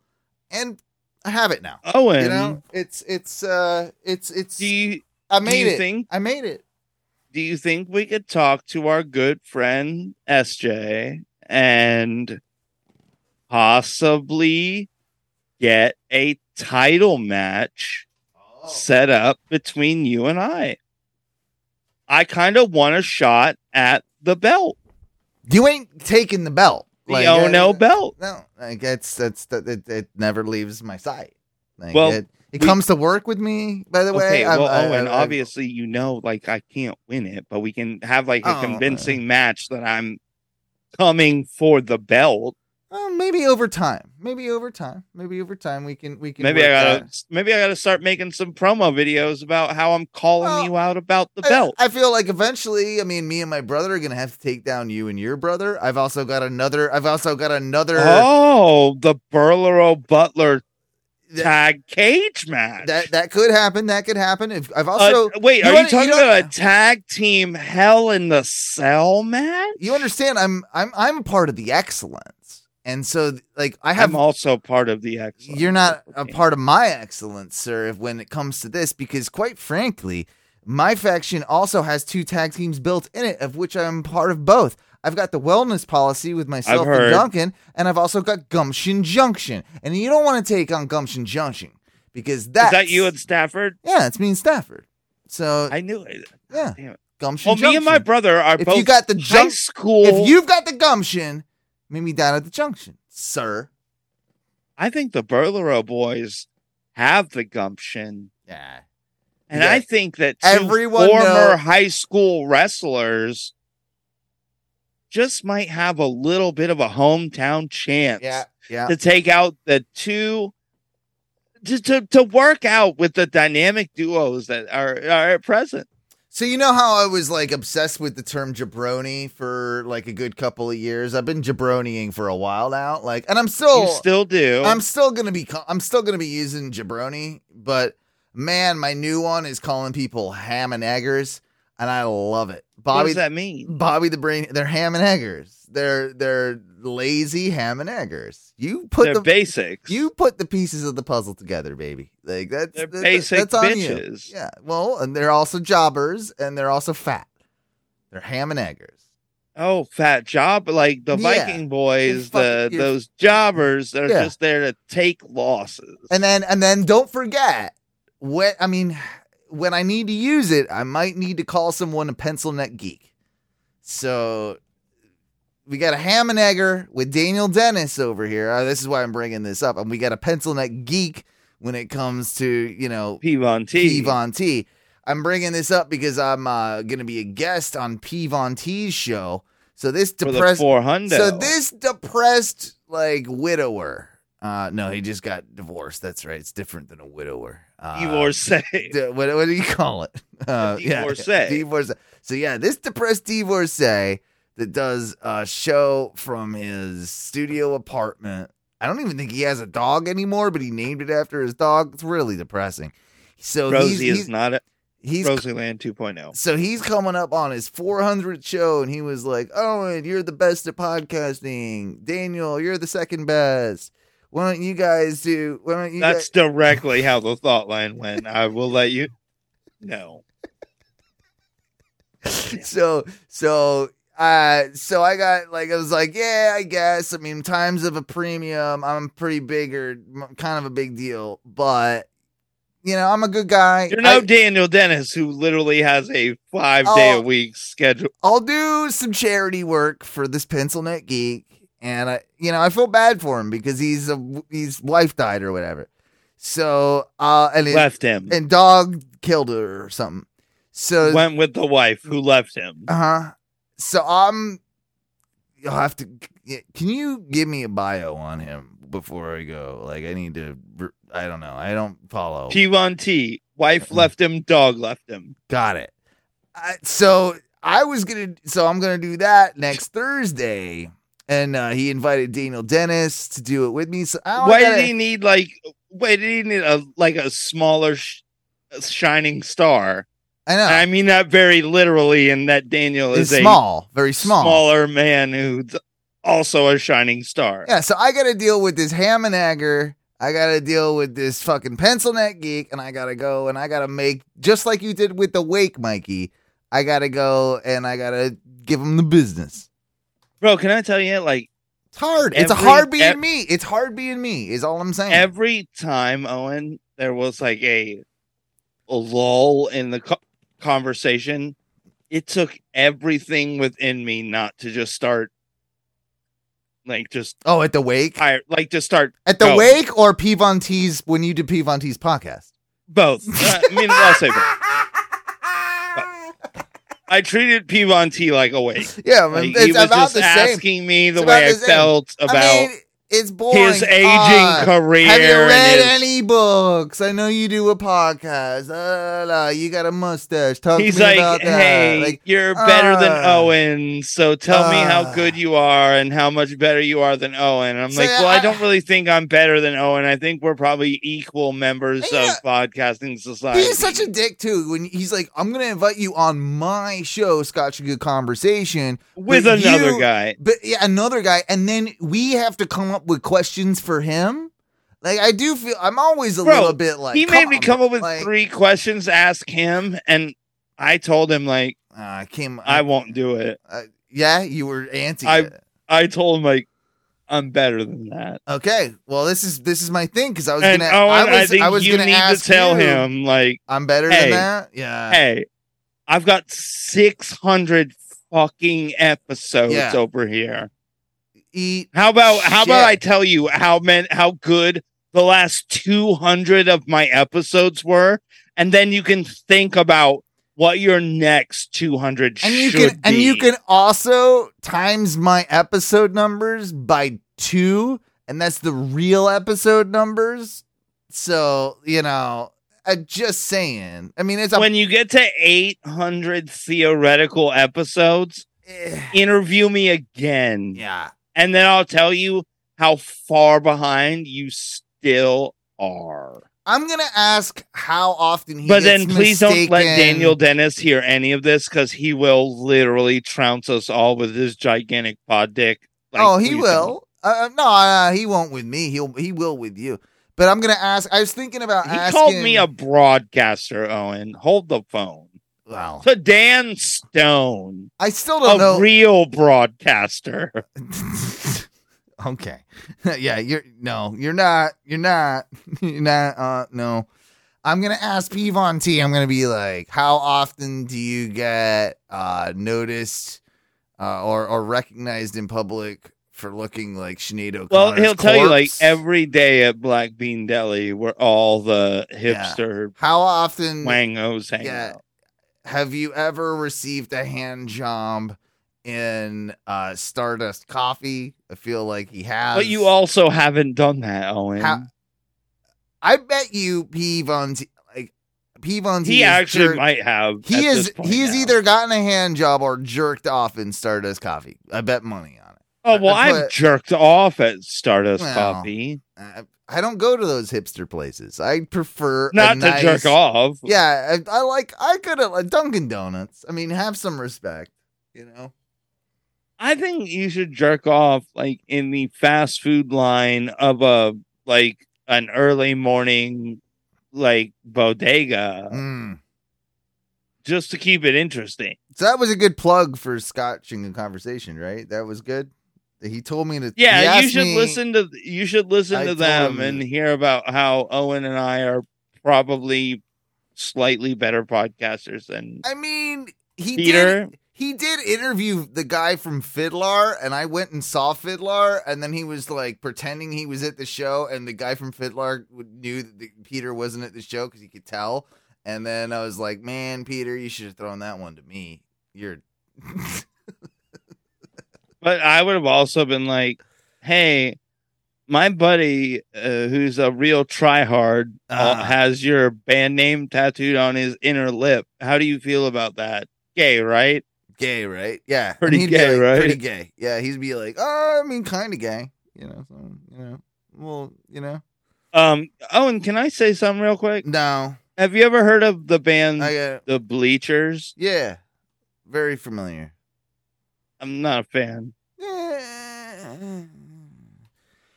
and I have it now. Owen, You know, it's it's uh it's it's do you I do made you it. think I made it. do you think we could talk to our good friend SJ and possibly get a title match Oh. set up between you and I? I kind of want a shot at the belt, You ain't taking the belt. The Like, Oh uh, no belt. No, like that's that's that it, it never leaves my sight. Like, Well, it, it we- comes to work with me. By the way, Okay, well, I- Owen, I- I- obviously, you know, like I can't win it, but we can have like a Oh, convincing match that I'm coming for the belt. Uh, maybe over time. Maybe over time. Maybe over time we can we can. Maybe I gotta, that. maybe I gotta start making some promo videos about how I'm calling Well, you out about the I- belt. I, feel like eventually, I mean, me and my brother are gonna have to take down you and your brother. I've also got another. I've also got another. oh, the Burlero Butler That- tag cage match. That that could happen. That could happen. If I've Uh, also wait, you are wanna- you talking you know- about a tag team Hell in the Cell match? you understand, I'm I'm I'm a part of the excellence, and so like I have I'm also part of the X. You're not a part of my excellence, sir, when it comes to this, because quite frankly, my faction also has two tag teams built in it, of which I'm part of both. I've got the wellness policy with myself and. Duncan, and I've also got Gumption Junction. And you don't want to take on Gumption Junction because that's Is that you and Stafford? yeah, it's me and Stafford. So I knew it. yeah, Damn it. gumption. Well, me and my brother are If both you got the high school. if you've got the gumption, meet me down at the junction, sir. I think the Burlero boys have the gumption. Yeah. And Yeah. I think that Everyone former high school wrestlers just might have a little bit of a hometown chance Yeah. Yeah. to take out the two to, to to work out with the dynamic duos that are are at present. So you know how I was like obsessed with the term jabroni for like a good couple of years. I've been jabronying for a while now. Like, and I'm still, you still do. I'm still gonna be, I'm still gonna be using jabroni. But man, my new one is calling people ham and eggers, and I love it. Bobby, what does that mean? Bobby the Brain, they're ham and eggers. They're they're lazy ham and eggers. You put They're the basics. you put the pieces of the puzzle together, baby. Like that's They're basic that's on you. Yeah. Well, and they're also jobbers, and they're also fat. They're ham and eggers. Oh, fat job like the Yeah. Viking boys, You're the those jobbers that are Yeah. just there to take losses. And then and then don't forget what I mean when I need to use it, I might need to call someone a pencil neck geek. So we got a ham and egger with Daniel Dennis over here. Uh, this is why I'm bringing this up. And we got a pencil neck geek when it comes to, you know, P Von T. P Von T. I'm bringing this up because I'm uh, going to be a guest on P Von T's show. So this depressed. four. So this depressed like widower. Uh, no, he just got divorced. That's right. It's different than a widower. Uh, divorcee. d- what, what do you call it? Uh, yeah, divorcee. divorcee. So yeah, this depressed divorcee that does a show from his studio apartment. I don't even think he has a dog anymore, but he named it after his dog. It's really depressing. So Rosie he's, is he's, not a he's Rosie Land oh. 2.0. so he's coming up on his 400th show, and he was like, "Owen, you're the best at podcasting. Daniel, you're the second best. Why don't you guys do? Why don't you?" That's directly how the thought line went. I will let you know. so so uh so I got like I was like, yeah, I guess. I mean, times of a premium, I'm pretty bigger kind of a big deal, but you know, I'm a good guy. You're no I- Daniel Dennis, who literally has a five day Oh. a week schedule. I'll do some charity work for this pencil neck geek, and I, you know, I feel bad for him because he's a his wife died or whatever. So, uh, and it, Left him. and dog killed her or something. So, Went with the wife who left him. uh huh. So I'm. You'll have to. Can you give me a bio on him before I go? Like, I need to. I don't know. I don't follow. P Von T. Wife left him, dog left him. Got it. I, so I was gonna. So I'm gonna do that next Thursday, and uh, he invited Daniel Dennis to do it with me. So I Why gotta- did he need like? Why did he need a like a smaller sh- shining star? I know I mean that very literally, and that Daniel is a small, very small. smaller man who's also a shining star. Yeah. So I got to deal with this ham and egger. I got to deal with this fucking pencil neck geek, and I got to go and I got to make just like you did with the wake, Mikey. I got to go and I got to give him the business. Bro, can I tell you, like It's hard. it's a hard being ev- me. It's hard being me. Is all I'm saying. every time Owen, there was like a, a lull in the co- conversation. It took everything within me not to just start, like just oh, at the wake. tire, like to start At the Go. wake or P Von T's when you did P Von T's podcast? both. Uh, I mean, I'll say both. I treated P Von T like a wake. Yeah, Like, it's he was about just the same. asking me the It's way I felt about I mean, it's boring. his aging Ah, career. Have you and read his- any books? I know you do a podcast. Uh, la, you got a mustache. Talk He's like, about that. hey, Like, you're better than uh, Owen, so tell me how uh. good you are and how much better you are than Owen. I'm So, like, well, I, I- don't really think I'm better than Owen. I think we're probably equal members Yeah. of podcasting society. He's such a dick too. When he's like, "I'm gonna invite you on my show, Scotch Good Conversation, with another you- guy. But yeah, another guy, and then we have to come up with questions for him. Like I do feel I'm always a Bro, little bit like he made me come up with like, three questions to ask him, and I told him like Uh, I came. I won't do it. Uh, yeah, you were anti. I- it. I told him like I'm better than that. Okay, well this is this is my thing because I was And gonna. Owen, I I, was, think I was you gonna need to ask tell you, him, like, I'm better Hey, than that. Yeah. hey, I've got 600 fucking episodes Yeah. over here. Eat. How about how about I tell you how men how good the last 200 of my episodes were, and then you can think about what your next 200 And you can and you can also times my episode numbers by two, and that's the real episode numbers. So you know, uh, just saying. I mean, it's a when you get to 800 theoretical episodes, eh, interview me again. yeah. And then I'll tell you how far behind you still are. I'm gonna ask how often he. but then please don't let Daniel Dennis hear any of this because he will literally trounce us all with his gigantic pod dick. Like, oh, he will. Uh, no, uh, he won't with me. He'll he will with you. But I'm gonna ask. I was thinking about. He asking. called me a broadcaster, Owen. Hold the phone. Well, To Dan Stone, I still don't know. A real broadcaster. okay. yeah, you're no, you're not. You're not. You're not. Uh, no. I'm gonna ask P Von T. I'm gonna be like, how often do you get uh noticed uh, or or recognized in public for looking like Sinead O'Connor's Well, he'll tell you like every day at Black Bean Deli where all the hipster How often wangos hang Yeah. out. Have you ever received a hand job in uh Stardust Coffee? I feel like he has. But you also haven't done that, Owen. How- I bet you P Von T like P Von T he actually jerk- might have. He is he has either gotten a hand job or jerked off in Stardust Coffee. I bet money on it. Oh well, I've jerked off at Stardust Well, Coffee, I, I don't go to those hipster places. I prefer not to jerk off. Yeah, I, I like I could have like Dunkin' Donuts. I mean, have some respect, you know. I think you should jerk off like in the fast food line of a like an early morning like bodega Mm. just to keep it interesting. So that was a good plug for Scotching a conversation, right? That was good. He told me to. Yeah, you should me- listen to you should listen I to them and hear about how Owen and I are probably slightly better podcasters than I mean, he Peter. did. He did interview the guy from Fiddler, and I went and saw Fiddler, and then he was like pretending he was at the show, and the guy from Fiddler knew that the, Peter wasn't at the show because he could tell. And then I was like, "Man, Peter, you should have thrown that one to me. You're." But I would have also been like, "Hey, my buddy, uh, who's a real tryhard, uh, Ah. has your band name tattooed on his inner lip. How do you feel about that? Gay, right? gay, right? Yeah, Pretty gay, like, right? Pretty gay. Yeah, he'd be like, "Oh, I mean, kind of gay." You know, so, you know, well, you know, Um, Owen, can I say something real quick? no, Have you ever heard of the band The Bleachers? yeah, very familiar. I'm not a fan. Yeah.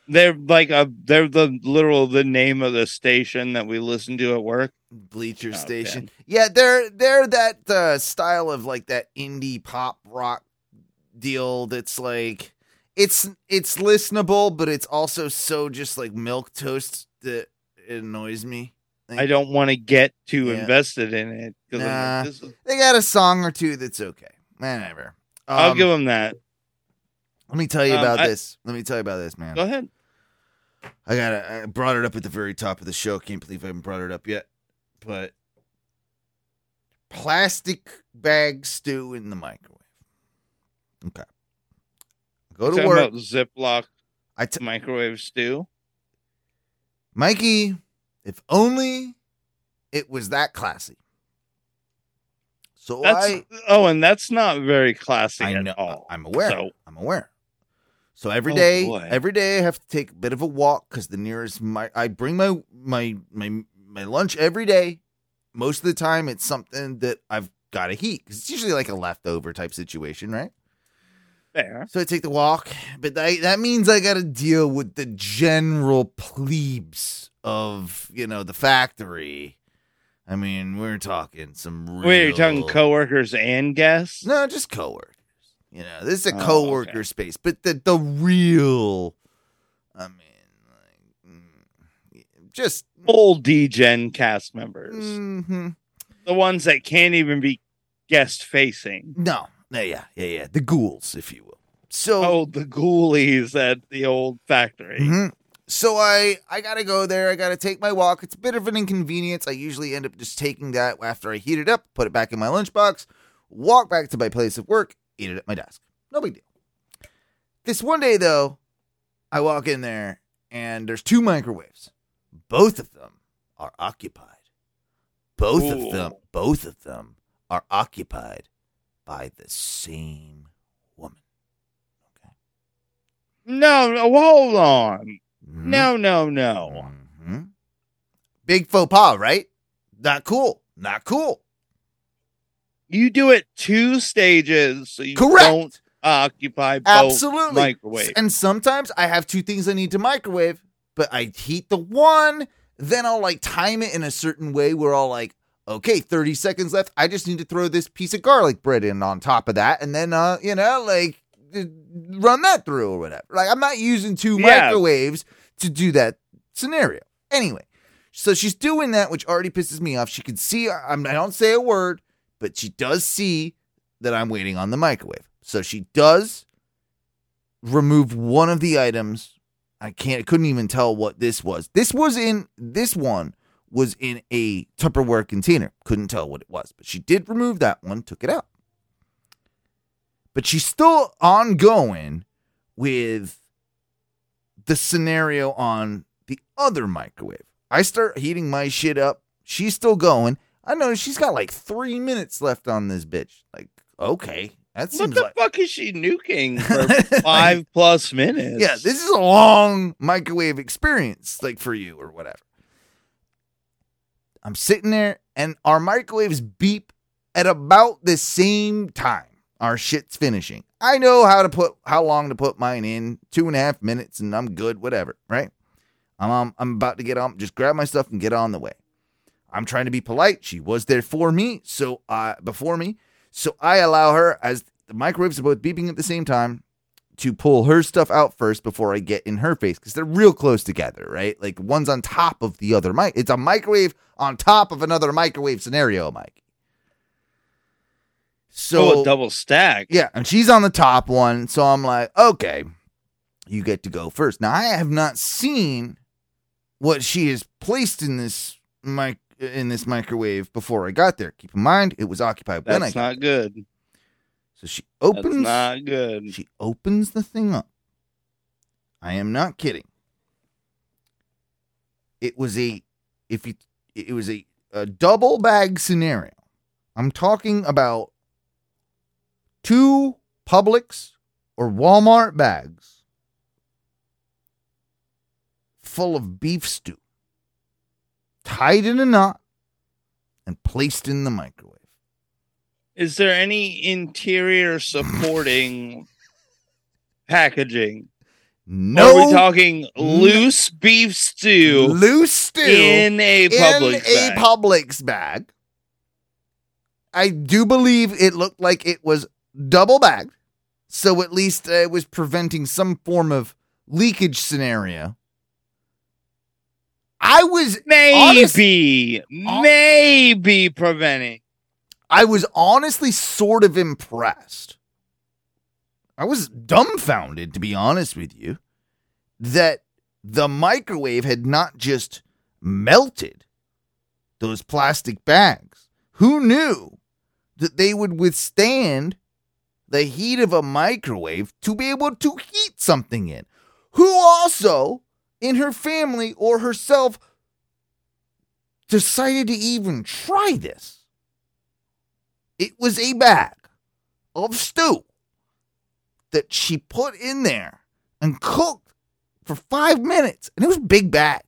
They're like a they're the literal the name of the station that we listen to at work. Bleacher Oh, Station. man. Yeah, they're they're that uh, style of like that indie pop rock deal that's like it's it's listenable, but it's also so just like milk toast that it annoys me. I don't want to get too Yeah. invested in it Nah. this is, They got a song or two that's okay. Whatever. I'll Um, give them that. Let me tell you um, about I- this. Let me tell you about this, man. Go ahead. I got I brought it up at the very top of the show. Can't believe I haven't brought it up yet. But plastic bag stew in the microwave. Okay. Go to work. about Ziploc I t- microwave stew. Mikey, if only it was that classy. So That's I oh, and that's not very classy I at know all. I'm aware. So I'm aware. So every Oh, day, boy. every day I have to take a bit of a walk because the nearest my I bring my my my my lunch every day. Most of the time, it's something that I've got to heat because it's usually like a leftover type situation, right? fair. So I take the walk, but I, that means I got to deal with the general plebes of you know the factory. I mean, we're talking some real. Wait, you're talking coworkers and guests? No, just coworkers. You know, this is a Oh, coworker okay. space, but the the real I mean, like, mm, just Full D-Gen cast members. mhm. The ones that can't even be guest facing. no, no, yeah, yeah, yeah, the ghouls, if you will. So, Oh, the ghoulies at the old factory. Mhm. so I I gotta go there. I gotta take my walk. It's a bit of an inconvenience. I usually end up just taking that after I heat it up, put it back in my lunchbox, walk back to my place of work, eat it at my desk. No big deal. This one day though, I walk in there and there's two microwaves. Both of them are occupied. Both Ooh. of them, both of them are occupied by the same woman. Okay. No, no, hold on. Mhm. No, no, no. Mhm. Big faux pas, right? Not cool. Not cool. You do it two stages, so you Correct. don't occupy both Absolutely. microwaves. And sometimes I have two things I need to microwave, but I heat the one, then I'll like time it in a certain way where I'll like, okay, 30 seconds left. I just need to throw this piece of garlic bread in on top of that. And then, uh, you know, like uh, run that through or whatever. Like I'm not using two Yeah. microwaves to do that scenario. Anyway, so she's doing that, which already pisses me off. She can see, I'm, I don't say a word, but she does see that I'm waiting on the microwave. So she does remove one of the items. I can't, I couldn't even tell what this was. This was in, this one was in a Tupperware container. Couldn't tell what it was, but she did remove that one, took it out. But she's still ongoing with the scenario on the other microwave. I start heating my shit up. She's still going. I know she's got like three minutes left on this bitch. Like, okay, that seems what the like fuck is she nuking for five plus minutes? yeah, this is a long microwave experience, like for you or whatever. I'm sitting there, and our microwaves beep at about the same time our shit's finishing. I know how to put how long to put mine in, two and a half minutes, and I'm good, whatever, right? I'm um, I'm about to get on, just grab my stuff and get on the way. I'm trying to be polite. She was there for me, so uh, before me, so I allow her as the microwaves are both beeping at the same time to pull her stuff out first before I get in her face because they're real close together, right? Like one's on top of the other mic. It's a microwave on top of another microwave scenario, Mike. So oh, a double stack. yeah, and she's on the top one, so I'm like, okay, you get to go first. Now I have not seen what she has placed in this mic in this microwave before I got there. Keep in mind, it was occupied when I That's got. not good. So she opens. That's not good. She opens the thing up. I am not kidding. It was a if you it was a, a double bag scenario. I'm talking about two Publix or Walmart bags full of beef stew tied in a knot and placed in the microwave. Is there any interior supporting packaging? No Are we talking loose beef stew loose stew in a public in a bag? Publix bag. I do believe it looked like it was double bagged, so at least it was preventing some form of leakage scenario. I was maybe, maybe preventing. I was honestly sort of impressed. I was dumbfounded, to be honest with you, that the microwave had not just melted those plastic bags. Who knew that they would withstand the heat of a microwave to be able to heat something in? Who also, in her family or herself, decided to even try this? It was a bag of stew that she put in there and cooked for five minutes. And it was a big bag.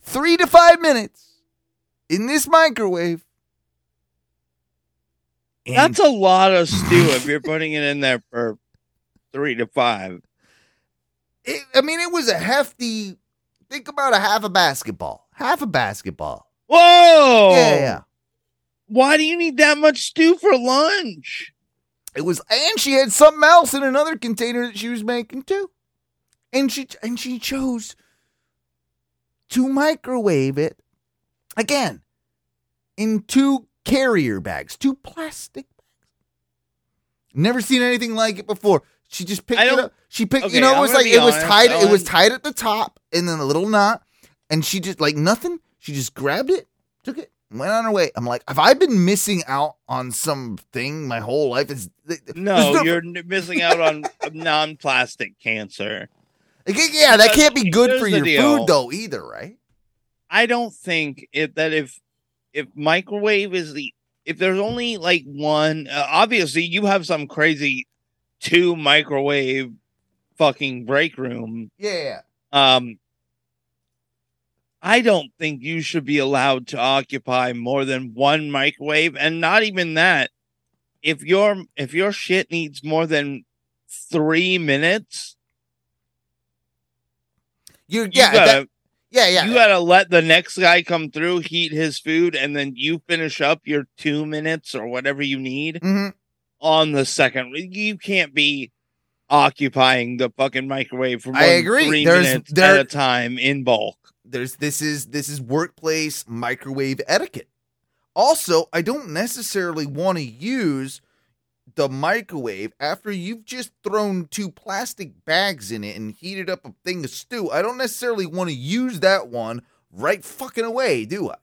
Three to five minutes in this microwave. And That's a lot of stew if you're putting it in there for three to five. It, I mean, it was a hefty, think about a half a basketball. Half a basketball. Whoa! Yeah, yeah. Why do you need that much stew for lunch? It was, and she had something else in another container that she was making too, and she and she chose to microwave it again in two carrier bags, two plastic bags. Never seen anything like it before. She just picked it up. She picked, Okay, you know, it was like it was tied. It was tied at the top, and then a little knot, and she just like nothing. She just grabbed it, took it, went on her way. I'm like, have I been missing out on something my whole life? Is No, there's you're missing out on non-plastic cancer. Yeah, that can't be good Here's for your deal. food though, either, right? I don't think it, that if if microwave is the if there's only like one, uh, obviously you have some crazy two microwave fucking break room. Yeah. Um, I don't think you should be allowed to occupy more than one microwave, and not even that. If your if your shit needs more than three minutes, you yeah, gotta that- yeah, yeah. you gotta let the next guy come through, heat his food, and then you finish up your two minutes or whatever you need Mhm. On the second. You can't be occupying the fucking microwave for I agree. three There's- minutes there- at a time in bulk. There's this is this is workplace microwave etiquette. Also, I don't necessarily want to use the microwave after you've just thrown two plastic bags in it and heated up a thing of stew. I don't necessarily want to use that one right fucking away, do I?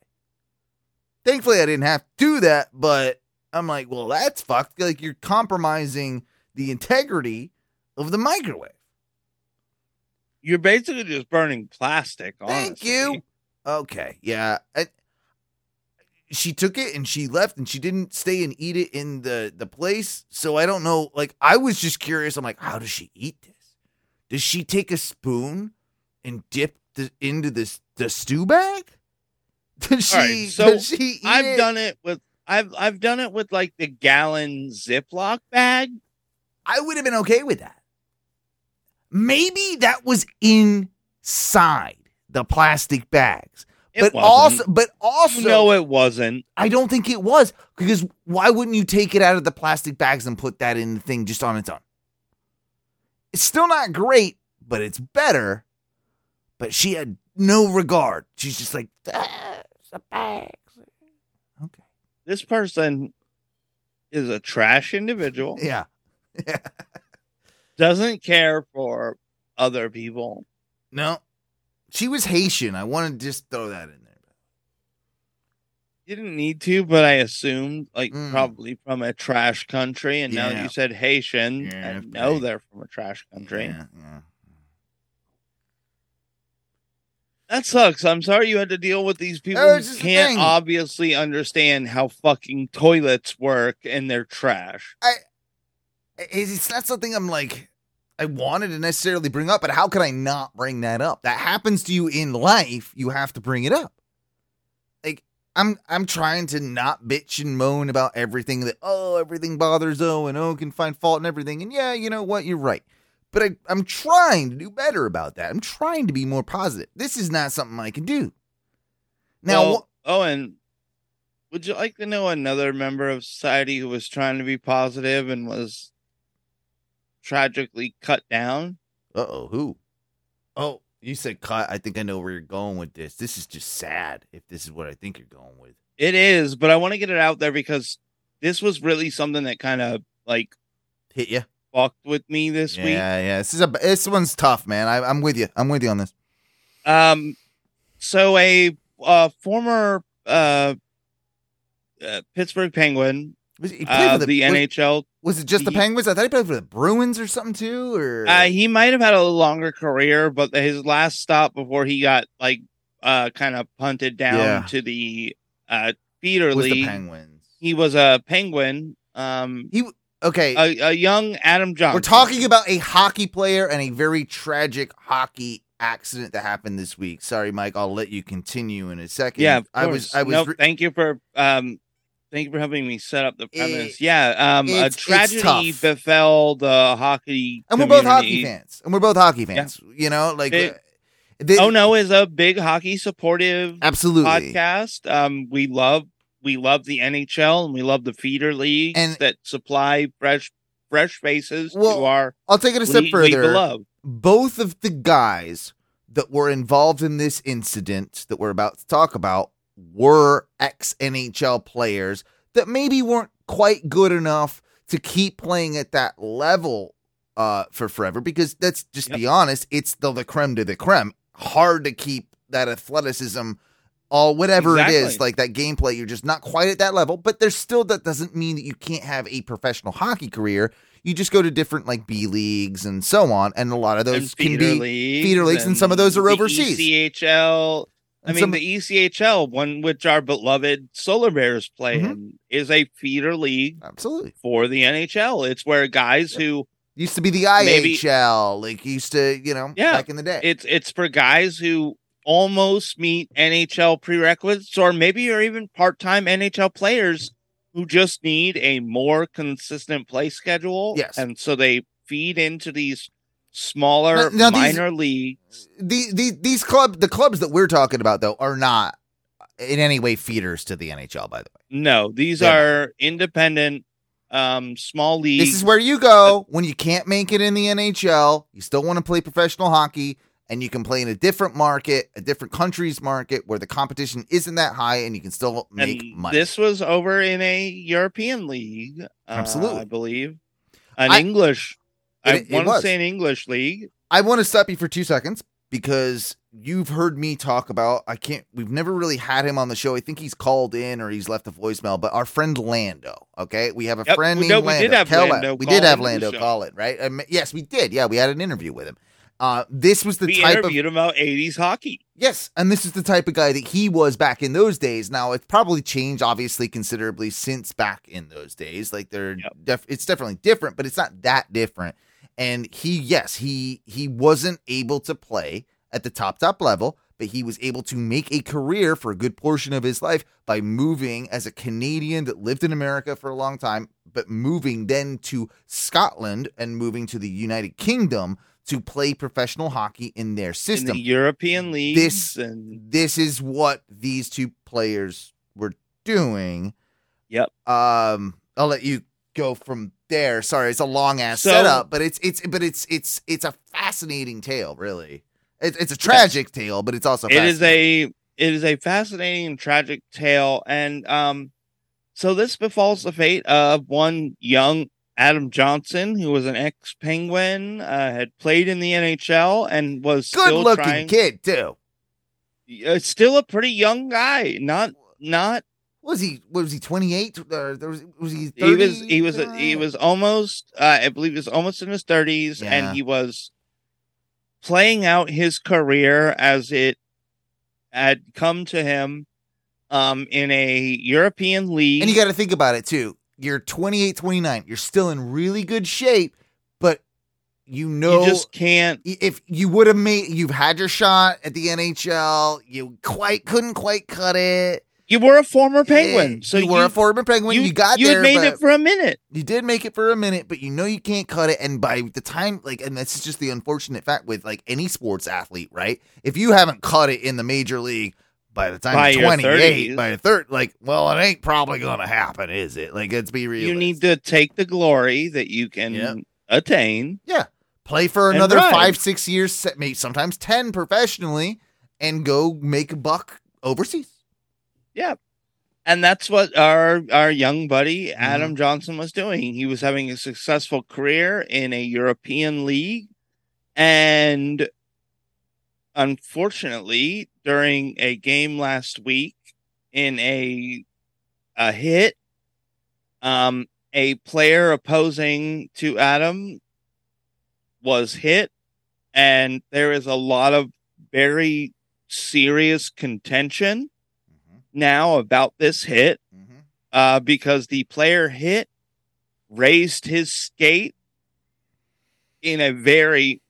Thankfully, I didn't have to do that, but I'm like, well, that's fucked. Like you're compromising the integrity of the microwave. You're basically just burning plastic. Thank honestly. you. Okay, yeah. I, she took it and she left and she didn't stay and eat it in the the place. So I don't know. Like I was just curious. I'm like, how does she eat this? Does she take a spoon and dip the, into this the stew bag? Does she? Right, so does she eat I've it? done it with I've I've done it with like the gallon Ziploc bag. I would have been okay with that. Maybe that was inside the plastic bags. It but wasn't. also, but also, no, it wasn't. I don't think it was because why wouldn't you take it out of the plastic bags and put that in the thing just on its own? It's still not great, but it's better. But she had no regard. She's just like, "Ah, it's the bags. This person is a trash individual. Yeah. Doesn't care for other people. No. She was Haitian. I want to just throw that in there. Didn't need to, but I assumed like Mm. probably from a trash country. And now you said Haitian, Yeah, I know they're from a trash country. Yeah, yeah. That sucks. I'm sorry you had to deal with these people Oh, who it's just the can't obviously understand how fucking toilets work and they're trash. It's it's not something I'm like I wanted to necessarily bring up, but how could I not bring that up? That happens to you in life, you have to bring it up. Like I'm I'm trying to not bitch and moan about everything that oh everything bothers oh and oh can find fault in everything. And yeah, you know what, you're right. But I, I'm trying to do better about that. I'm trying to be more positive. This is not something I can do. Now well, Owen, would you like to know another member of society who was trying to be positive and was tragically cut down? uh oh, who? Oh, you said cut. I think I know where you're going with this. This is just sad if this is what I think you're going with. It is, but I want to get it out there because this was really something that kind of like Hit you. Fucked with me this yeah, week. yeah. yeah. This is a this one's tough, man. I, I'm with you. I'm with you on this. Um, so a uh, former uh, uh, Pittsburgh Penguin, Was, he played uh, for the, was, NHL. Was it just the he- Penguins? I thought he played for the Bruins or something too. Or Uh, he might have had a longer career, but his last stop before he got like uh kind of punted down Yeah. to the uh feeder was the league. Penguins? he was a Penguin. Um, He okay. a, a young Adam Johnson. We're talking about a hockey player and a very tragic hockey accident that happened this week. Sorry, Mike. I'll let you continue in a second. Yeah, I was. I was. Nope, re- thank you for um, thank you for helping me set up the premise. It- yeah, um, a tragedy befell the hockey. and we're both hockey fans. And we're both hockey fans. You know, like. It- uh, they- Oh no, is a big hockey supportive Absolutely. podcast. Um, we love we love the NHL and we love the feeder leagues And- that supply fresh fresh faces Well, to our I'll take it a step further. love. both of the guys that were involved in this incident that we're about to talk about were ex NHL players that maybe weren't quite good enough to keep playing at that level uh, for forever because let's just be honest, it's the, the creme de the creme. Hard to keep that athleticism, all whatever it is, like that gameplay. You're just not quite at that level, but there's still that doesn't mean that you can't have a professional hockey career. You just go to different like B leagues and so on, and a lot of those can be leagues feeder leagues, and some of those are the overseas. ECHL. I And mean, some- the ECHL, one which our beloved Solar Bears play Mhm. in, is a feeder league absolutely for the NHL. It's where guys who used to be the Maybe- IHL, like used to you know Yeah, back in the day. it's it's for guys who almost meet NHL prerequisites, or maybe are even part-time NHL players who just need a more consistent play schedule. Yes. and so they feed into these smaller Now- now these- minor leagues. the, the these club the clubs that we're talking about though are not in any way feeders to the NHL. By the way, No, these Yeah. are independent, um, small leagues. this is where you go when you can't make it in the NHL. You still want to play professional hockey, and you can play in a different market, a different country's market where the competition isn't that high, and you can still make and money. this was over in a European league, uh, Absolutely. I believe, an I- English. I It- it want to say an English league. I want to stop you for two seconds because you've heard me talk about. I can't. We've never really had him on the show. I think he's called in or he's left a voicemail. But our friend Lando. Okay, we have a Yep, friend we- named no, we Lando. did have Lando we call did have Lando call it right. Um, yes, we did. Yeah, we had an interview with him. Uh, this was the we type of interviewed him about '80s hockey. Yes, and this is the type of guy that he was back in those days. Now it's probably changed, obviously, considerably since back in those days. Like they're, Yep. def- it's definitely different, but it's not that different. And he, yes, he he wasn't able to play at the top top level, but he was able to make a career for a good portion of his life by moving as a Canadian that lived in America for a long time, but moving then to Scotland and moving to the United Kingdom to play professional hockey in their system. in the European leagues This- and this is what these two players were doing. Yep. Um, I'll let you go from there. Sorry, it's a long ass So- setup, but it's it's but it's it's it's a fascinating tale, really. It's it's a tragic tale, but it's also it is a it is a fascinating and tragic tale and um so this befalls the fate of one young adam johnson who was an ex-penguin uh, had played in the nhl and was good looking trying kid too. uh, still a pretty young guy not not Was he was he twenty eight? Uh, there was was he? 30? he was he was he was almost uh, i believe he was almost in his 30s Yeah. and he was playing out his career as it had come to him um in a european league And you got to think about it too. You're 28, 29. You're still in really good shape, but you know you just can't if you would have made you've had your shot at the NHL, you quite couldn't quite cut it. you were a former penguin so you were a former penguin. You, got you there, made it for a minute you did make it for a minute, but you know you can't cut it. And by the time, like, and this is just the unfortunate fact with like any sports athlete, right? If you haven't cut it in the major league by the time By you're 28, 30s. by the third, like, well, it ain't probably gonna happen, is it? Like, let's be real. you need to take the glory that you can Yep. attain Yeah. Play for another five, six years, maybe sometimes 10 professionally, and go make a buck overseas. Yeah. And that's what our our young buddy Mm-hmm. Adam Johnson was doing. He was having a successful career in a European league, and unfortunately, during a game last week in a a hit, um, a player opposing to Adam was hit, and there is a lot of very serious contention now about this hit uh, because the player hit raised his skate in a very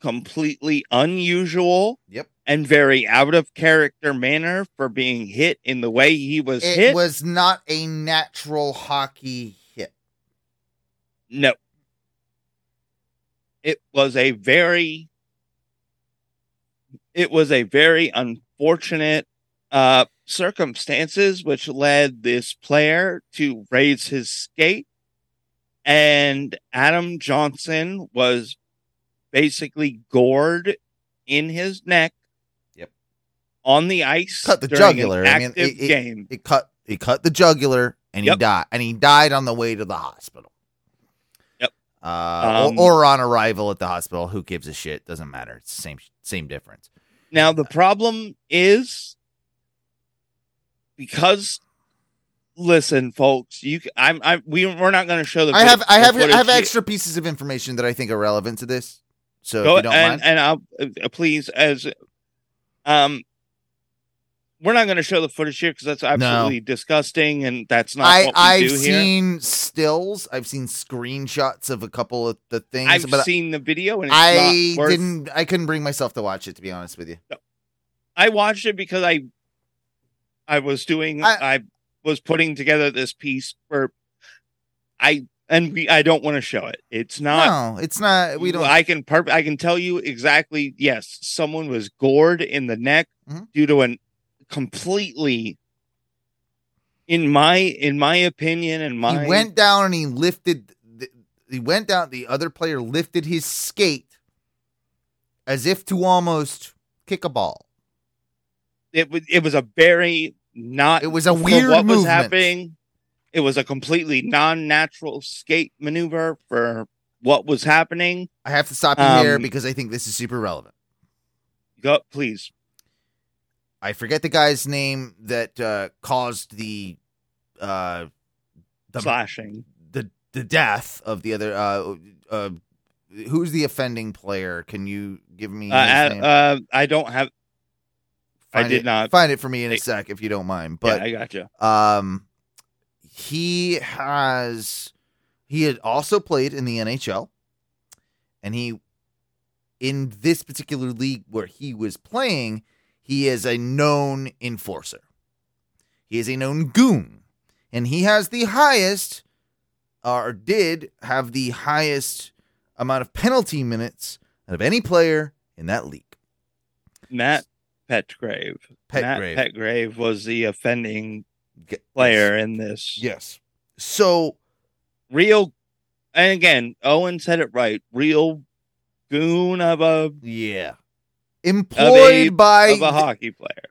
completely unusual Yep. And very out of character manner for being hit in the way he was hit. It hit. was not a natural hockey hit. no. It was a very it was a very unfortunate uh circumstances which led this player to raise his skate and Adam Johnson was basically gored in his neck. Yep. On the ice, Cut the jugular. I mean, it- it- game. It cut it cut the jugular and he died and he died on the way to the hospital. Yep. Uh, Um, or, or on arrival at the hospital. Who gives a shit? Doesn't matter. It's the same same difference. Now the problem is because listen, folks, you I'm I we we're not going to show the. I have I have I have extra pieces of information that I think are relevant to this. So Go if you don't and mind, and I'll uh, please as um. We're not going to show the footage here because that's absolutely disgusting, and that's not I what we I've do here. seen stills. I've seen screenshots of a couple of the things, I've but seen the video, and it's I not worth didn't. I couldn't bring myself to watch it. To be honest with you, I watched it because I I was doing I- I, was putting together this piece for I and we I don't want to show it. It's not no, it's not. We don't. I can perp- I can tell you exactly yes, someone was gored in the neck Mhm. due to an completely in my in my opinion and my he went down and he lifted. The, he went down. The other player lifted his skate as if to almost kick a ball. it was it was a very not It was a weird what was happening. It was a completely non-natural skate maneuver for what was happening. I have to stop you here Um, because I think this is super relevant. Go, please. I forget the guy's name that uh, caused the uh, the slashing. the the death of the other. Uh, uh, who's the offending player? Can you give me? Uh, his uh, name? uh, I don't have. I did it- not. find it for me in a sec if you don't mind. But But I got you. um, he has he had also played in the NHL, and he in this particular league where he was playing, he is a known enforcer. He is a known goon, and he has the highest, uh, or did have the highest amount of penalty minutes out of any player in that league. Matt Petgrave. Matt Petgrave. Petgrave was the offending player in this. Yes. So Real, and again, Owen said it right. Real goon of a Yeah. Employed by of a hockey player.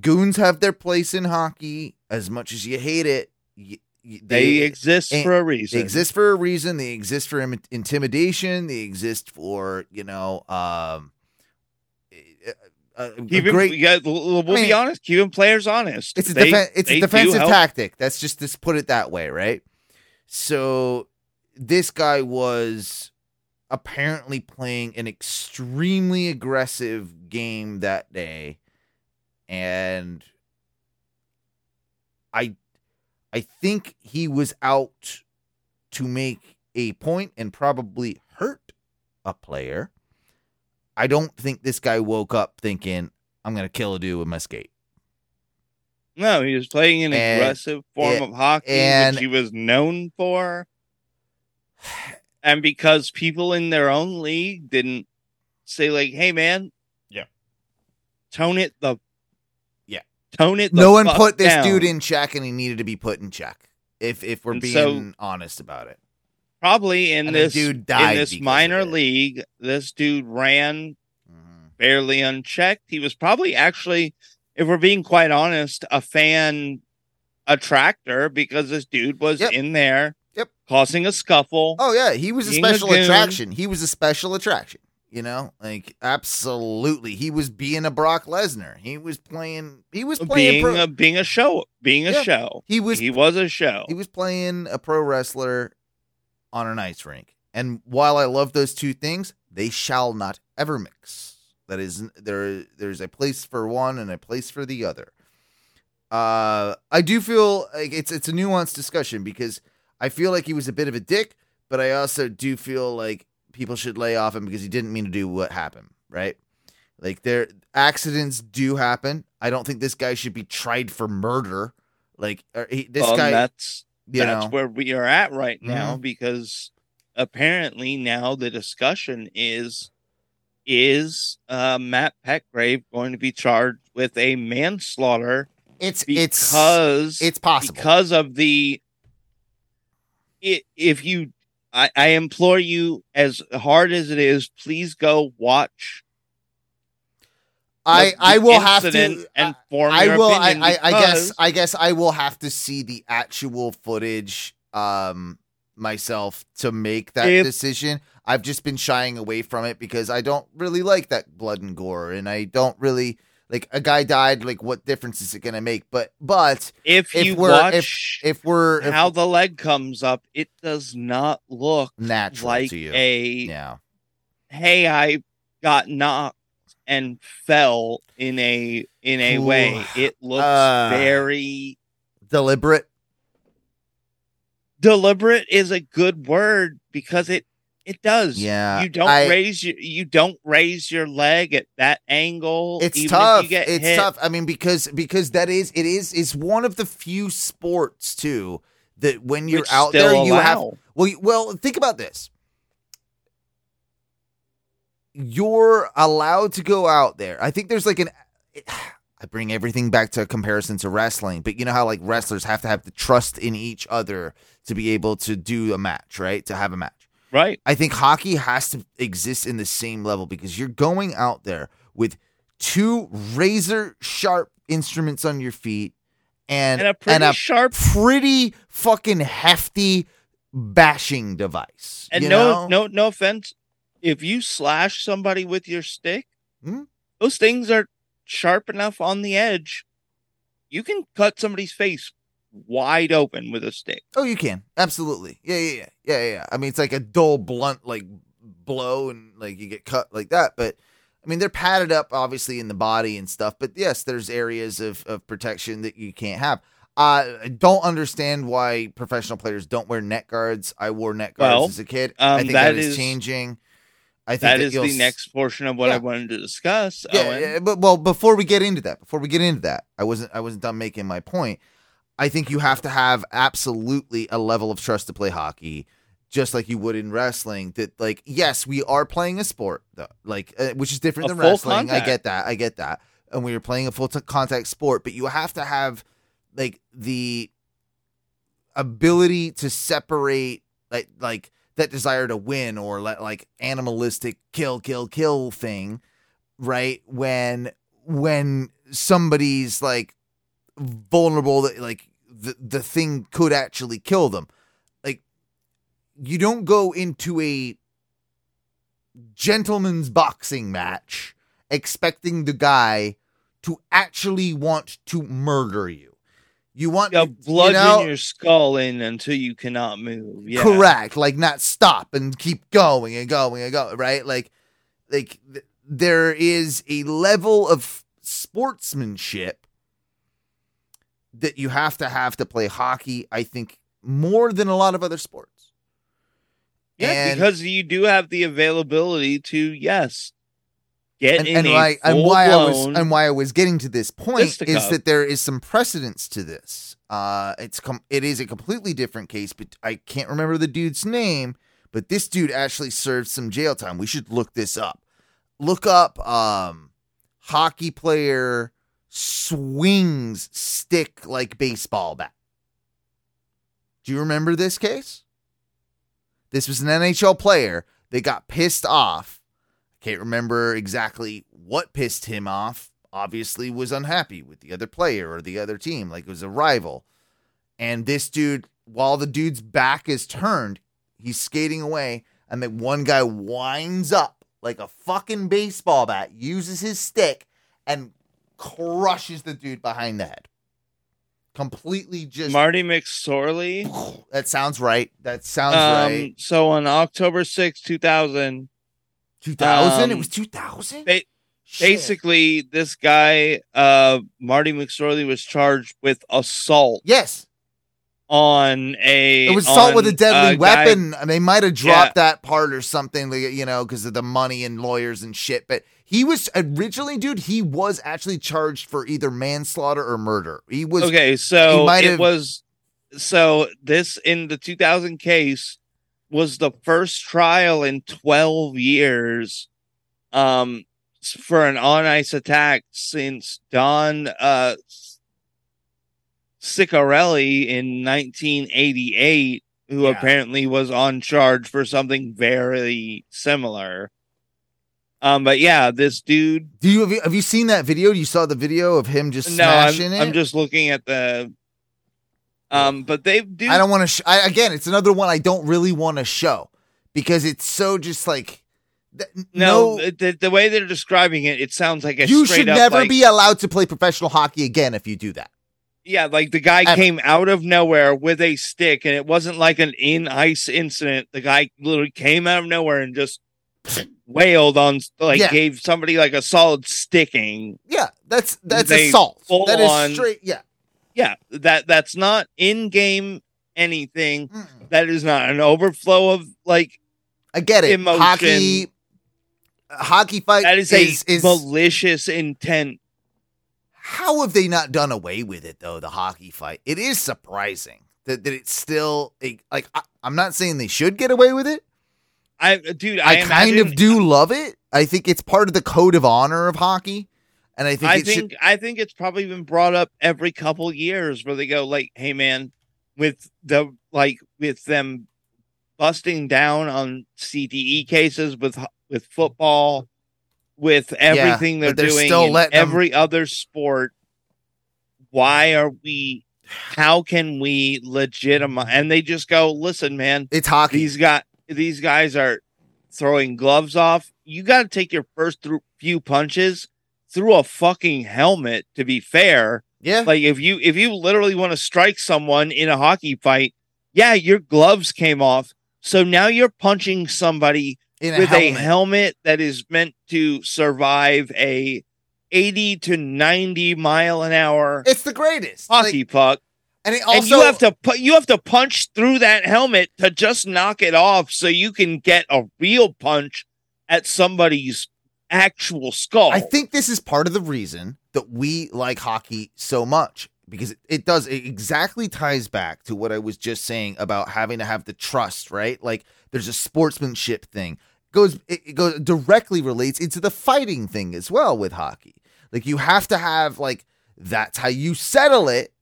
goons have their place in hockey as much as you hate it. y- y- They, exist for a reason. They exist for a reason. They exist for Im- intimidation. They exist for, you know, um a, a- a Keeping, great yeah, we'll, we'll I mean, be honest. Keeping players honest. it's a They- defen- it's a defensive tactic. That's just to put it that way, right? So this guy was apparently playing an extremely aggressive game that day and I I think he was out to make a point and probably hurt a player. I don't think this guy woke up thinking I'm going to kill a dude with my skate. No, he was playing an And- aggressive form and- of hockey, and- which he was known for. And because people in their own league didn't say, like, hey, man, Yeah. tone it the. Yeah. Tone it the no one fuck put this down. dude in check and he needed to be put in check. If if we're And being so- honest about it. Probably in And the this, dude died in this minor league, this dude ran Mhm. barely unchecked. He was probably actually, if we're being quite honest, a fan attractor because this dude was Yep. in there Yep. causing a scuffle. Oh yeah, he was a Being a special attraction. He was a special attraction. You know, like absolutely, he was being a Brock Lesnar. He was playing. He was playing. being pro- a being a show, being a Yeah. show. he was. he was a show. he was playing a pro wrestler on an ice rink. And while I love those two things, they shall not ever mix. That is there there's a place for one and a place for the other. Uh I do feel like it's it's a nuanced discussion because I feel like he was a bit of a dick, but I also do feel like people should lay off him because he didn't mean to do what happened, right? Like there accidents do happen. I don't think this guy should be tried for murder. Like he, this Well, guy that's that's know where we are at right now Mhm. because apparently now the discussion is is uh, Matt Petgrave going to be charged with a manslaughter It's it's because it's possible. because of the i- if you I, I implore you, as hard as it is, please go watch. I I will have to. and form I your will. I, I, I guess. I guess I will have to see the actual footage um myself to make that If- decision. I've just been shying away from it because I don't really like that blood and gore, and I don't really like a guy died. Like, what difference is it going to make? But but if, if you we're- watch if we're if how the leg comes up, it does not look natural like to you, a yeah, hey, I got knocked and fell in a in a Ooh. way. It looks Uh, very deliberate. deliberate is a good word because it it does. Yeah, you don't I- raise your you don't raise your leg at that angle. It's tough. If you get It's hit. tough. I mean, because because that is it is is one of the few sports too that when you're which out there you have well you- well think about this. You're allowed to go out there. I think there's like an I bring everything back to a comparison to wrestling, but you know how like wrestlers have to have the trust in each other to be able to do a match, right? To have a match. Right. I think hockey has to exist in the same level because you're going out there with two razor sharp instruments on your feet and And a pretty sharp pretty fucking hefty bashing device. And you no, know? no, no offense. If you slash somebody with your stick, Hmm? those things are sharp enough on the edge. You can cut somebody's face wide open with a stick. Oh, you can absolutely. Yeah, yeah, yeah, yeah, yeah, yeah. I mean, it's like a dull, blunt, like blow, and like you get cut like that. But I mean, they're padded up, obviously, in the body and stuff. But yes, there's areas of of protection that you can't have. Uh, I don't understand why professional players don't wear neck guards. I wore neck guards Well, as a kid. I um, think that that is, is- changing. I think That that is the next portion of what I wanted to discuss. yeah, Owen. yeah, but well, before we get into that, before we get into that, I wasn't I wasn't done making my point. I think you have to have absolutely a level of trust to play hockey, just like you would in wrestling. That like, yes, we are playing a sport, though, like uh, which is different A than wrestling. I get that, I get that, and we are playing a full t- contact sport, but you have to have like the ability to separate like like that desire to win or let like animalistic kill kill kill thing right when when somebody's like vulnerable that like the the thing could actually kill them like you don't go into a gentleman's boxing match expecting the guy to actually want to murder you you want You you blood know- in your skull in until you cannot move. Yeah. correct like not stop and keep going and going and going right like like th- there is a level of sportsmanship that you have to have to play hockey i think more than a lot of other sports Yeah, And- because you do have the availability to yes get and, in and why and why I was and why I was getting to this point is that there is some precedence to this. Uh, it's com- it is a completely different case, but I can't remember the dude's name. But this dude actually served some jail time. We should look this up. Look up um, hockey player swings stick like baseball bat. Do you remember this case? This was an NHL player. They got pissed off I can't remember exactly what pissed him off. Obviously, was unhappy with the other player or the other team, like it was a rival. And this dude, while the dude's back is turned, he's skating away, and then one guy winds up like a fucking baseball bat, uses his stick, and crushes the dude behind the head. Completely just. Marty McSorley. that sounds right. That sounds Um, right. So on October sixth, two 2000, 2000? it um, was 2000? ba- basically this guy, uh, Marty McSorley, was charged with assault Yes. on a. It was assault with a deadly guy- weapon. and they might have dropped that part or something, you know, because of the money and lawyers and shit. But he was originally, dude, he was actually charged for either manslaughter or murder. He was okay, so it have- was. So this in the 2000 case was the first trial in 12 years, um, for an on ice attack since Don uh Ciccarelli in 1988, who Yeah. apparently was on charge for something very similar. Um, but yeah, this dude. Do you have, you have you seen that video? You saw the video of him just No, I'm, smashing it. I'm just looking at the. Um, but they do. I don't want to. Sh- I, again, it's another one I don't really want to show because it's so just like. th- no, no the, the way they're describing it, it sounds like a you should up, never like- be allowed to play professional hockey again if you do that. Yeah, like the guy Ever. came out of nowhere with a stick, and it wasn't like an in ice incident. The guy literally came out of nowhere and just wailed on, like, Yeah. gave somebody like a solid sticking. Yeah, that's that's They assault. That is on- straight. Yeah, Yeah, that that's not in game anything. Mm-mm. That is not an overflow of like. I get it. Emotion. Hockey, hockey fight That is a is, is malicious intent. How have they not done away with it though? The hockey fight. It is surprising that, that it's still a, like I, I'm not saying they should get away with it. I, dude, I, I, kind imagine- of do love it. I think it's part of the code of honor of hockey, and I think I think should. I think it's probably been brought up every couple years where they go like, "Hey, man, with the like with them busting down on CTE cases with with football, with everything but they're, they're doing still in every other sport. Why are we? How can we legitimize? And they just go, "Listen, man, It's hockey he's got these guys are throwing gloves off. You got to take your first through few punches through a fucking helmet. To be fair, yeah, like if you if you literally want to strike someone in a hockey fight, yeah, your gloves came off. So now you're punching somebody in with helmet. a helmet that is meant to survive a 80 to 90 mile an hour It's the greatest. hockey Like, puck and it also and you have to put you have to punch through that helmet to just knock it off so you can get a real punch at somebody's actual skull. I think this is part of the reason that we like hockey so much because it, it does it exactly ties back to what I was just saying about having to have the trust, right? Like there's a sportsmanship thing. Goes it, it goes directly relates into the fighting thing as well with hockey. Like you have to have like that's how you settle it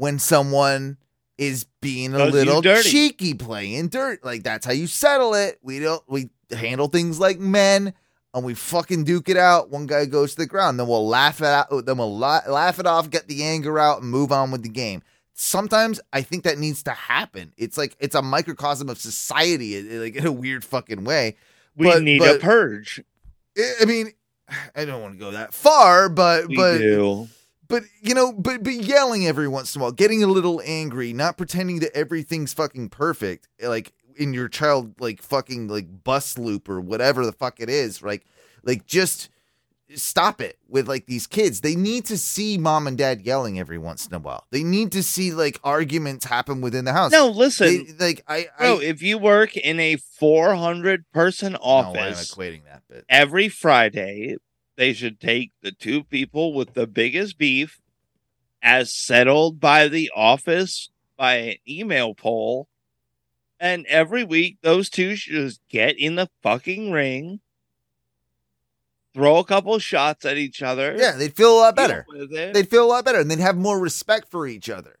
when someone is being a little cheeky playing dirt. Like that's how you settle it. We don't we handle things like men and we fucking duke it out. One guy goes to the ground, then we'll laugh it out. Then we'll la- laugh it off, get the anger out, and move on with the game. Sometimes I think that needs to happen. It's like it's a microcosm of society, like in a weird fucking way. we but- need but- a purge. I- mean, I don't want to go that far, but We but do. But you know, but but yelling every once in a while, getting a little angry, not pretending that everything's fucking perfect, like in your child like fucking like bus loop or whatever the fuck it is, like like just stop it with like these kids. They need to see mom and dad yelling every once in a while. They need to see like arguments happen within the house. No, listen, They- like I, I. If you work in a 400 person no, I'm office equating that bit. every Friday, they should take the two people with the biggest beef, as settled by the office by an email poll, and every week those two should just get in the fucking ring, throw a couple shots at each other. Yeah, they'd feel a lot better. they'd feel a lot better and they'd have more respect for each other.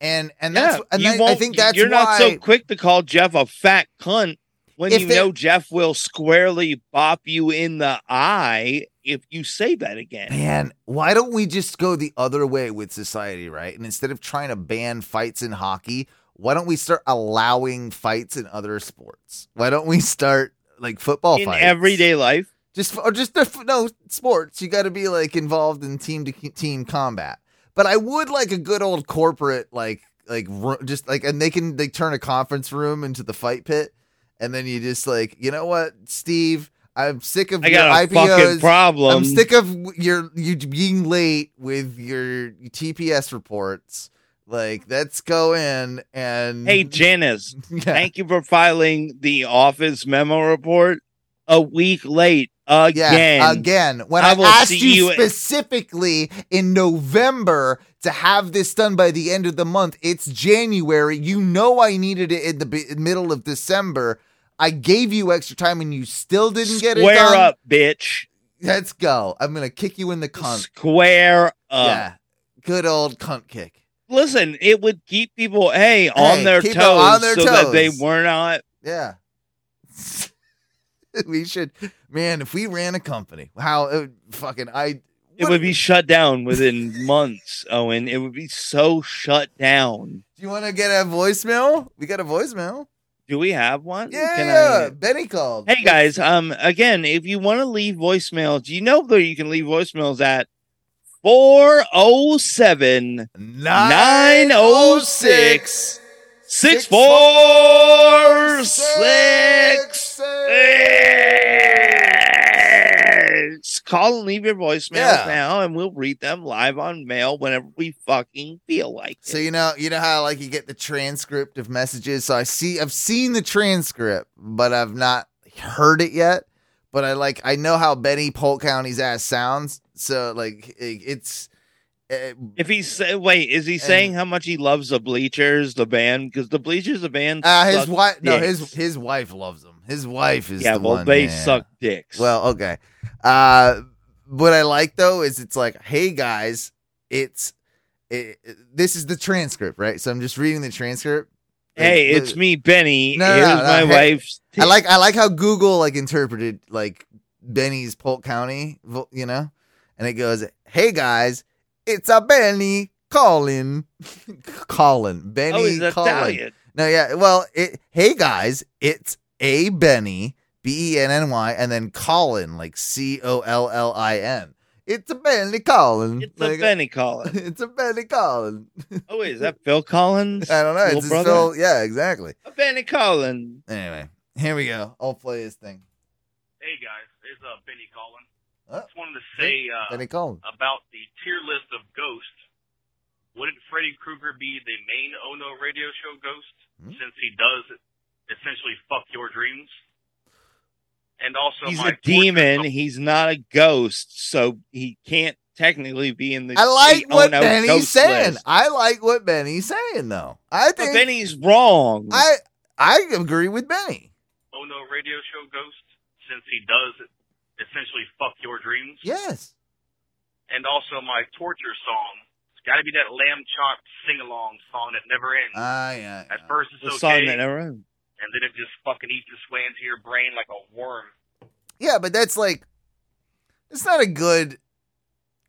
And and that's yeah, and you I won't- think that's you're why not so quick to call Jeff a fat cunt when If you know Jeff will squarely bop you in the eye if you say that again. Man, why don't we just go the other way with society, right? And instead of trying to ban fights in hockey, why don't we start allowing fights in other sports? Why don't we start like football in fights everyday life. Just or just no sports. You got to be like involved in team to team combat. But I would like a good old corporate like like just like and they can they turn a conference room into the fight pit, and then you just like you know what, Steve. I'm sick of I your got a IPOs. fucking problem. I'm sick of your you being late with your TPS reports. Like, let's go in and Hey Janice, yeah, thank you for filing the office memo report a week late again. yeah, again. When I I, asked you, you- specifically in November to have this done by the end of the month, it's January. You know I needed it in the middle of December. I gave you extra time and you still didn't get it Square up, bitch. Let's go. I'm gonna kick you in the cunt. Square up. Yeah, good old cunt kick. listen, it would keep people hey, Hey, on their toes on their so that they were not Yeah. we should, man. If we ran a company, how uh, fucking I. it would be shut down within months, Owen. It would be so shut down. Do you want to get a voicemail? We got a voicemail. Do we have one? Yeah. I- Benny called. Hey guys, um again, if you want to leave voicemails, you know that you can leave voicemails at 407 nine oh six 646 Call and leave your voicemails Yeah. now and we'll read them live on mail whenever we fucking feel like So it. you know, you know how like you get the transcript of messages. So I see, I've seen the transcript, but I've not heard it yet. But I like, I know how Benny Polk County's ass sounds. So like, it- it's. uh, If he's say, wait, is he saying how much he loves the Bleachers, the band? Because the Bleachers, the band, Uh, his wife, no, his his wife loves him. His wife is yeah, the well, one. they yeah. suck dicks. Well, okay. Uh, what I like though is it's like, hey guys, it's it, this is the transcript, right? So I'm just reading the transcript. hey, Like, it's me, Benny. No, Here's no, no, my hey, wife's. I like I like how Google like interpreted like Benny's Polk County, you know, and it goes, "Hey guys, it's a Benny calling, calling Benny Oh, he's calling." Italian. No, yeah, well, it, hey guys, it's a Benny B E N N Y, and then Colin like C O L L I N. It's a Benny calling. It's a Like, Benny calling. It's a Benny calling. Oh, wait, is that Phil Collins? I don't know. Little It's his brother? Phil. Yeah, exactly. A Benny Collins. Anyway, here we go. I'll play his thing. Hey guys, it's uh, Benny Collin. Oh, Just wanted to say uh, Benny calling. about the tier list of ghosts. Wouldn't Freddy Krueger be the main Ono radio show ghost Hmm? since he does essentially fuck your dreams? And also, He's my a demon. torture- He's not a ghost, so he can't technically be in the. I like the what Ono Benny's saying. list. I like what Benny's saying, though. I But think Benny's wrong. I I agree with Benny. Oh no, radio show ghost since he does essentially fuck your dreams. Yes. And also, my torture song. It's got to be that lamb chop sing along song that never ends. Ah, yeah. At first, it's the okay. song that never ends. And then it just fucking eats its way into your brain like a worm. Yeah, but that's like it's not a good.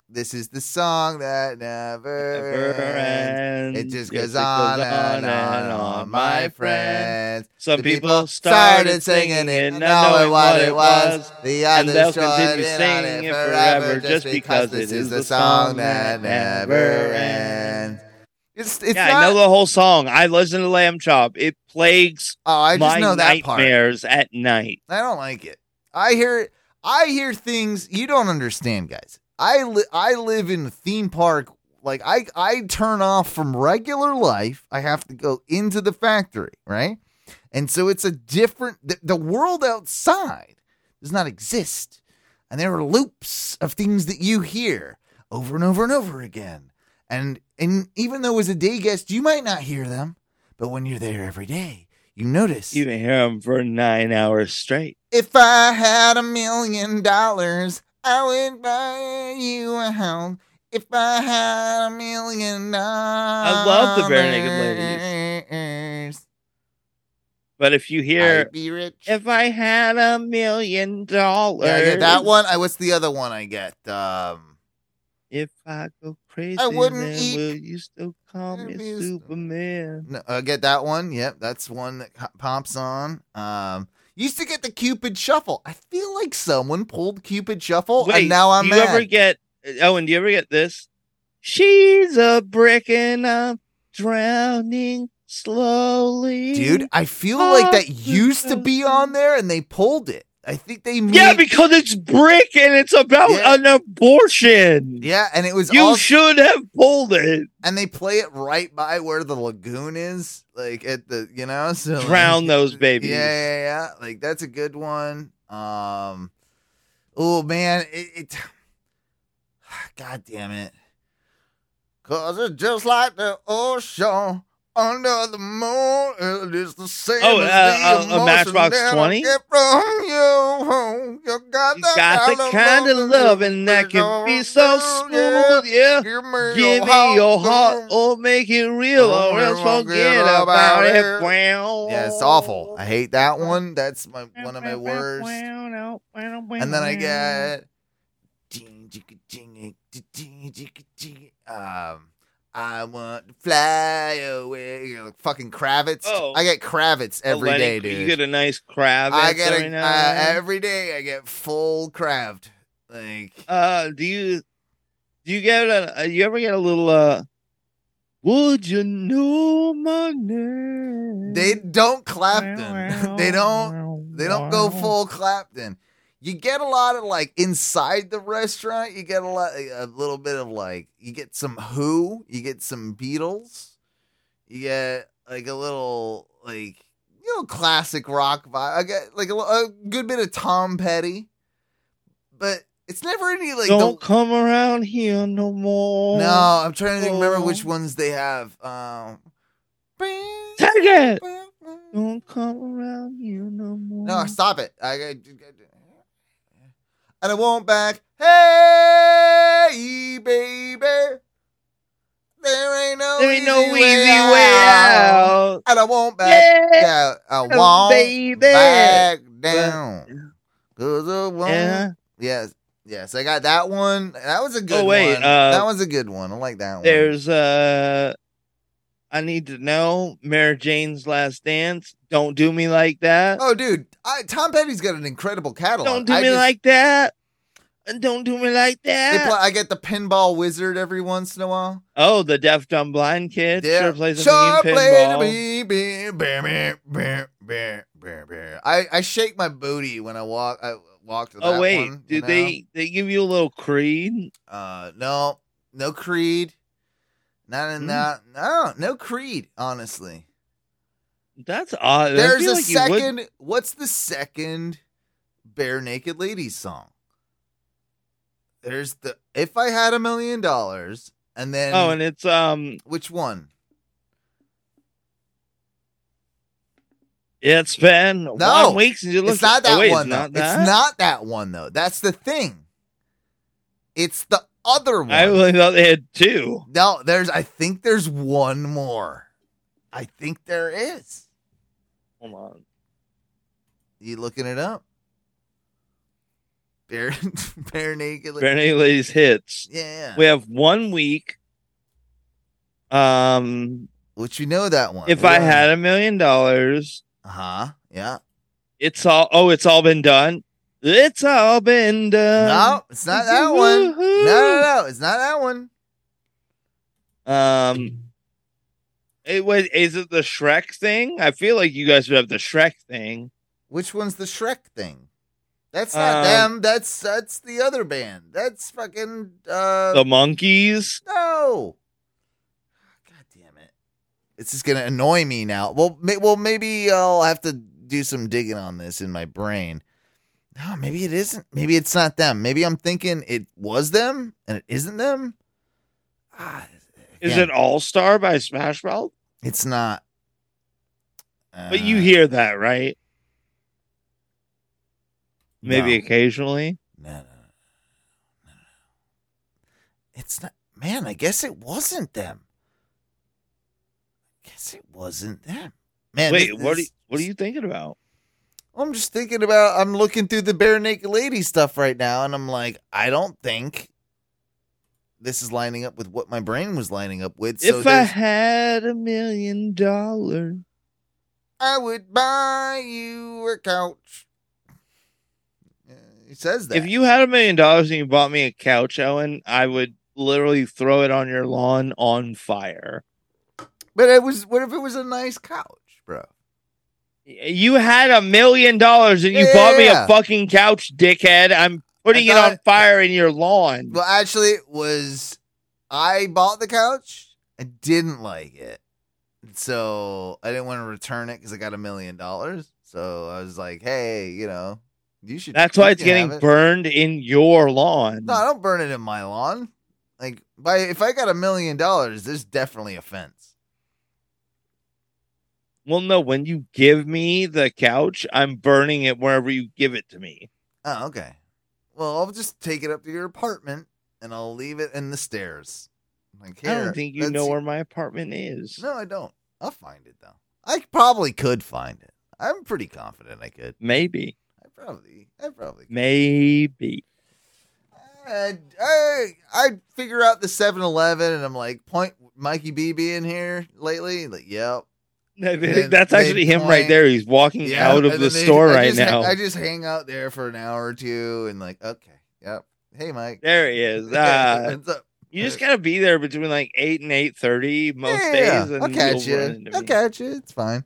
This is the song that never, Never ends. It ends. just Yes, goes it on, goes and on, on, my friends. Some The people started singing it, not knowing what it was. The and they'll others continue joined in singing it it forever forever just because this is the song that never ends. It's, it's yeah, not, I know the whole song. I listen to Lamb Chop. It plagues Oh, I just my know that part. nightmares at night. I don't like it. I hear I hear things you don't understand, guys. I li- I live in a theme park. Like I I turn off from regular life. I have to go into the factory, right? And so it's a different. The, the world outside does not exist, and there are loops of things that you hear over and over and over again. And and even though as a day guest you might not hear them, but when you're there every day, you notice. You can hear them for nine hours straight. If I had a million dollars, I would buy you a house. If I had a million dollars, I love the Barenaked Ladies. But if you hear, I'd be rich. if I had a million dollars, Yeah, I get that one. I what's the other one I get? Um, If I go crazy, I wouldn't then eat- will you still call me Superman? no, I get that one. Yep, that's one that pops on. Um, used to get the Cupid Shuffle. I feel like someone pulled Cupid Shuffle, Wait, and now I'm do you mad. ever get? Owen, do you ever get this? She's a brick and I'm drowning slowly. Dude, I feel like that used to be on there, and they pulled it. I think they made, Yeah, because it's brick and it's about Yeah. an abortion. yeah, and it was You also, should have pulled it. and they play it right by where the lagoon is, like at the you know, so like- Drown those babies. Yeah, yeah, yeah. Like that's a good one. Um, oh man, it, it. God damn it. Cause it's just like the ocean under the moon. It is the same Oh, as uh, the uh, a Matchbox 20? get from you. You got, You that got the kind of loving that can be so smooth, yeah. Give me Give your me your heart, or make it real, Oh, or else forget forget about about it. it. Wow. Yeah, it's awful. I hate that one. That's my one of my worst. And then I get um I want to fly away. You know, like fucking Kravitz. Oh. I get Kravitz every day, dude. You get a nice crab. I get every, a, uh, every day. I get full craved. Like Uh, do you do you get a? uh, You ever get a little? uh Would you know my name? they don't Clapton. they don't. They don't go full Clapton. You get a lot of like inside the restaurant. You get a lot, a little bit of like you get some Who, you get some Beatles, you get like a little like you know classic rock vibe. I get like a, a good bit of Tom Petty, but it's never any like Don't the, come around here no more. no. I'm trying to remember Oh. which ones they have. Um, Take it. Don't come around here no more. No, stop it. I, I, and I won't back. Hey, baby. There ain't no, there ain't no easy, easy way out. And I won't back. Yeah, I won't baby. back down. Cause I won't. Yeah. Yes. Yes, I got that one. That was a good Oh, wait, one. uh, that was a good one. I like that one. There's uh I need to know Mary Jane's last dance. Don't do me like that. Oh, dude, I, Tom Petty's got an incredible catalog. Don't do I me just- like that. Don't do me like that. play, I get the Pinball Wizard every once in a while. oh, the deaf dumb blind kid Yeah. sure plays a Sure play pinball. to be-. I, I shake my booty when I walk. I walk to that Oh wait, one, do you know? they they give you a little creed? Uh, no, no Creed. Not in Hmm. that. No, no Creed. Honestly, That's odd. There's a like you would- second. What's the second Barenaked Ladies song? There's the if I had a million dollars, and then Oh, and it's um, which one? it's been No, one week since you looked. It's not oh, that wait, one It's not that. It's not that one though. That's the thing. It's the other one. I really thought they had two. no, there's. I think there's one more. I think there is. Hold on. You looking it up? Bare, bare naked. Barenaked Ladies hits. Yeah. We have one week. Um, Which you know that one. if I had a million dollars, Uh huh. Yeah. it's all. Oh, it's all been done. It's all been done. no, it's not that one. No, no, no. It's not that one. Um, it was. Is it the Shrek thing? I feel like you guys would have the Shrek thing. Which one's the Shrek thing? That's not Um, them. That's that's the other band. That's fucking uh The Monkees. no. God damn it! It's just gonna annoy me now. Well, may, well, maybe I'll have to do some digging on this in my brain. No, maybe it isn't. Maybe it's not them. Maybe I'm thinking it was them and it isn't them. Ah, Is it All Star by Smash Mouth? It's not. But you Uh, hear that, right? Maybe no. occasionally. No, no, no, no. It's not. Man, I guess it wasn't them. Guess it wasn't them. Man, Wait, this- what? Are you, what are you thinking about? I'm just thinking about. I'm looking through the Barenaked Lady stuff right now, and I'm like, I don't think this is lining up with what my brain was lining up with. So if I had a million dollars, I would buy you a couch. He says that. if you had a million dollars and you bought me a couch, Owen, I would literally throw it on your lawn on fire. but it was. What if it was a nice couch, bro? You had a million dollars and you Yeah, bought me a fucking couch, dickhead. I'm putting I it on fire in your lawn. Well, actually, it was I bought the couch. I didn't like it, so I didn't want to return it because I got a million dollars. So I was like, "Hey, you know, you should." That's why it's getting it. burned in your lawn. No, I don't burn it in my lawn. Like, by if I got a million dollars, there's definitely a fence. Well, no, when you give me the couch, I'm burning it wherever you give it to me. Oh, okay. Well, I'll just take it up to your apartment and I'll leave it in the stairs. Like I don't think you know where my apartment is. No, I don't. I'll find it though. I probably could find it. I'm pretty confident I could. Maybe. I probably. I probably. Could. Maybe. I I I'd figure out the 7-Eleven and I'm like, point Mikey BB in here lately. Like, yep. That's actually him right there. He's walking out of the they- store I right just now. I just hang out there for an hour or two and like, okay, yep. Hey, Mike. there he is. What's up? you just gotta be there between like eight and eight thirty most yeah, days, yeah. and I'll catch you. I'll catch you. It's fine.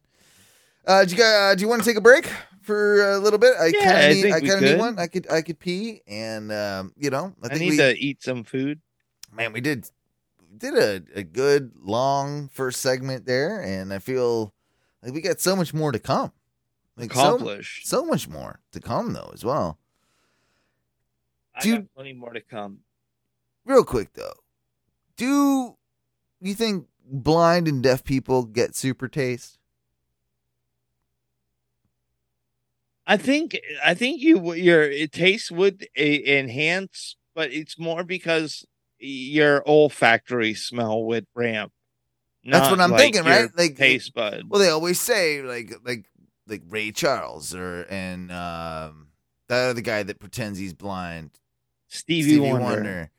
Uh, do you uh, do you want to take a break for a little bit? I Yeah, kind I of need. think I kind of need one. I could. I could pee, and um, you know, I I, need we. to eat some food. Man, we did did a, a good long first segment there, and I feel like we got so much more to come. Like so, Accomplish. so much more to come though as well. I Dude. got plenty more to come. Real quick though, do you think blind and deaf people get super taste? I think I think you your taste would eh, enhance, but it's more because your olfactory smell would ramp. That's what I'm like thinking, right? Like taste bud. Well, they always say like like like Ray Charles or and um that other guy that pretends he's blind, Stevie, Wonder.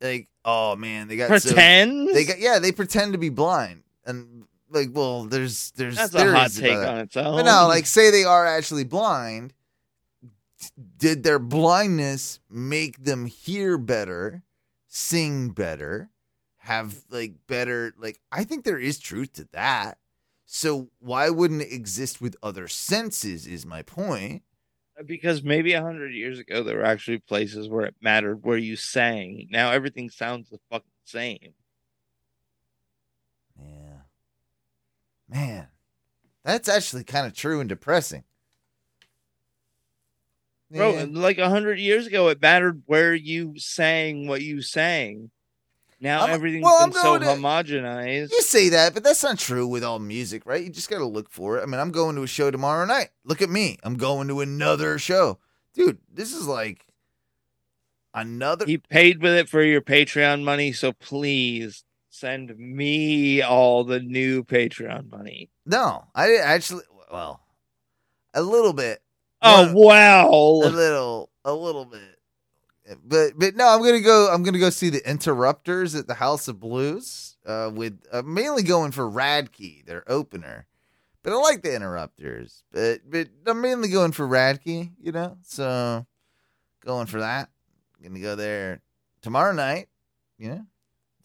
Like, oh man, they got so- Pretends. they got yeah, they pretend to be blind and like, well, there's there's That's a hot take on its own. But no, like say they are actually blind. Did their blindness make them hear better, sing better, have like better like I think there is truth to that. So why wouldn't it exist with other senses is my point. because maybe a hundred years ago there were actually places where it mattered where you sang. Now everything sounds the fucking same. Yeah. Man. That's actually kind of true and depressing. Bro, Yeah. like a hundred years ago, it mattered where you sang what you sang. Now I'm- everything's well, been so to- homogenized. You say that, but that's not true with all music, right? You just got to look for it. I mean, I'm going to a show tomorrow night. Look at me. I'm going to another show. Dude, this is like another. He paid with it for your Patreon money, so please send me all the new Patreon money. no, I didn't actually. Well, a little bit. Oh Well, wow! a little, a little bit. But but no, I'm gonna go. I'm gonna go see the Interrupters at the House of Blues. Uh, with uh, mainly going for Radkey, their opener. But I like the Interrupters. But but I'm mainly going for Radkey. You know, so going for that. Gonna go there tomorrow night. You know,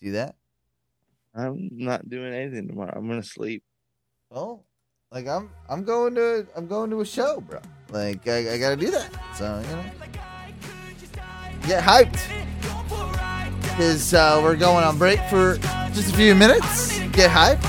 do that. I'm not doing anything tomorrow. I'm gonna sleep. Well, like I'm I'm going to I'm going to a show, bro. Like I, I gotta do that. So you know, get hyped. Cause uh, we're going on break for just a few minutes. Get hyped.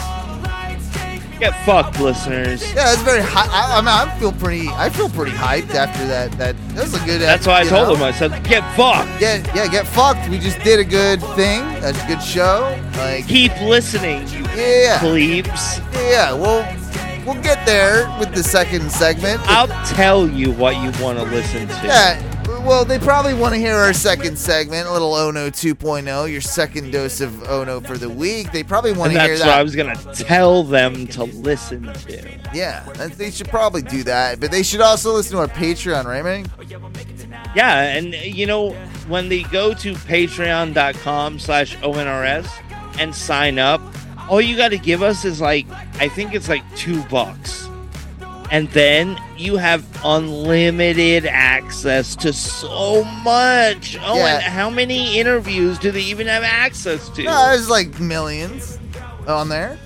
Get fucked, listeners. Yeah, it's very high. I, I mean, I feel pretty. I feel pretty hyped after that. That that was a good. That's why I told know? him. I said, "Get fucked." Get yeah, get fucked. We just did a good thing. That's a good show. Like Keep listening, you yeah, plebes. yeah. We'll we'll get there with the second segment. I'll tell you what you want to listen to. Yeah. Well, they probably want to hear our second segment, a little Ono 2.0, your second dose of Ono for the week. They probably want to hear that. that's what I was gonna tell them to listen to. yeah, they should probably do that. But they should also listen to our Patreon, right, man? Yeah, and uh, you know when they go to patreon.com slash ONRS and sign up, all you gotta give us is like I think it's like two bucks. And then you have unlimited access to so much. Oh, Yeah. and how many interviews do they even have access to? No, there's like millions on there.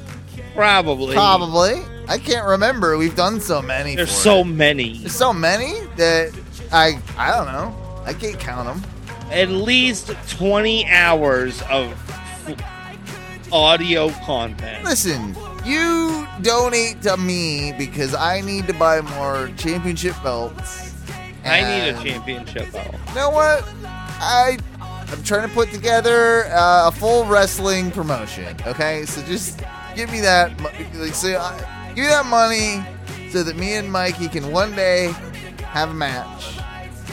Probably. Probably. I can't remember. We've done so many. There's for so it. many. There's so many that I I don't know. I can't count them. At least 20 hours of audio content. Listen, you donate to me because I need to buy more championship belts. I need a championship belt. You know what? I I'm trying to put together uh, a full wrestling promotion. Okay, so just give me that. Like, so I, Give me that money so that me and Mikey can one day have a match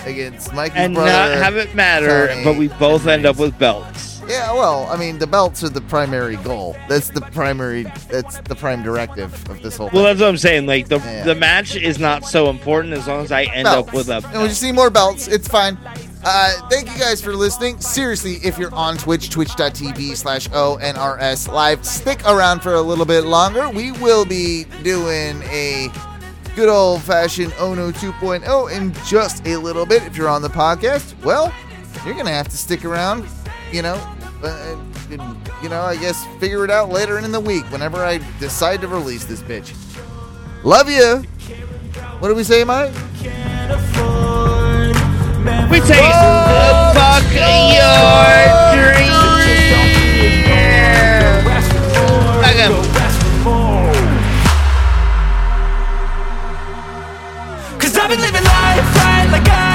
against Mikey's and brother. not have it matter, Tony, but we both end up with belts. Yeah, well, I mean, the belts are the primary goal. That's the primary. That's the prime directive of this whole. Well, thing. that's what I'm saying. Like the Yeah. the match is not so important as long as I end belts. up with a. And when you see more belts, it's fine. Uh, thank you guys for listening. Seriously, if you're on Twitch, twitch.tv slash ONRS live, stick around for a little bit longer. We will be doing a good old fashioned Ono 2.0 in just a little bit. If you're on the podcast, well, you're going to have to stick around, you know. Uh, you know, I guess figure it out later in the week whenever I decide to release this bitch. Love you. What do we say, Mike? We take the fuck your dream. Fuck 'em. Cause I've been living life right like I could just die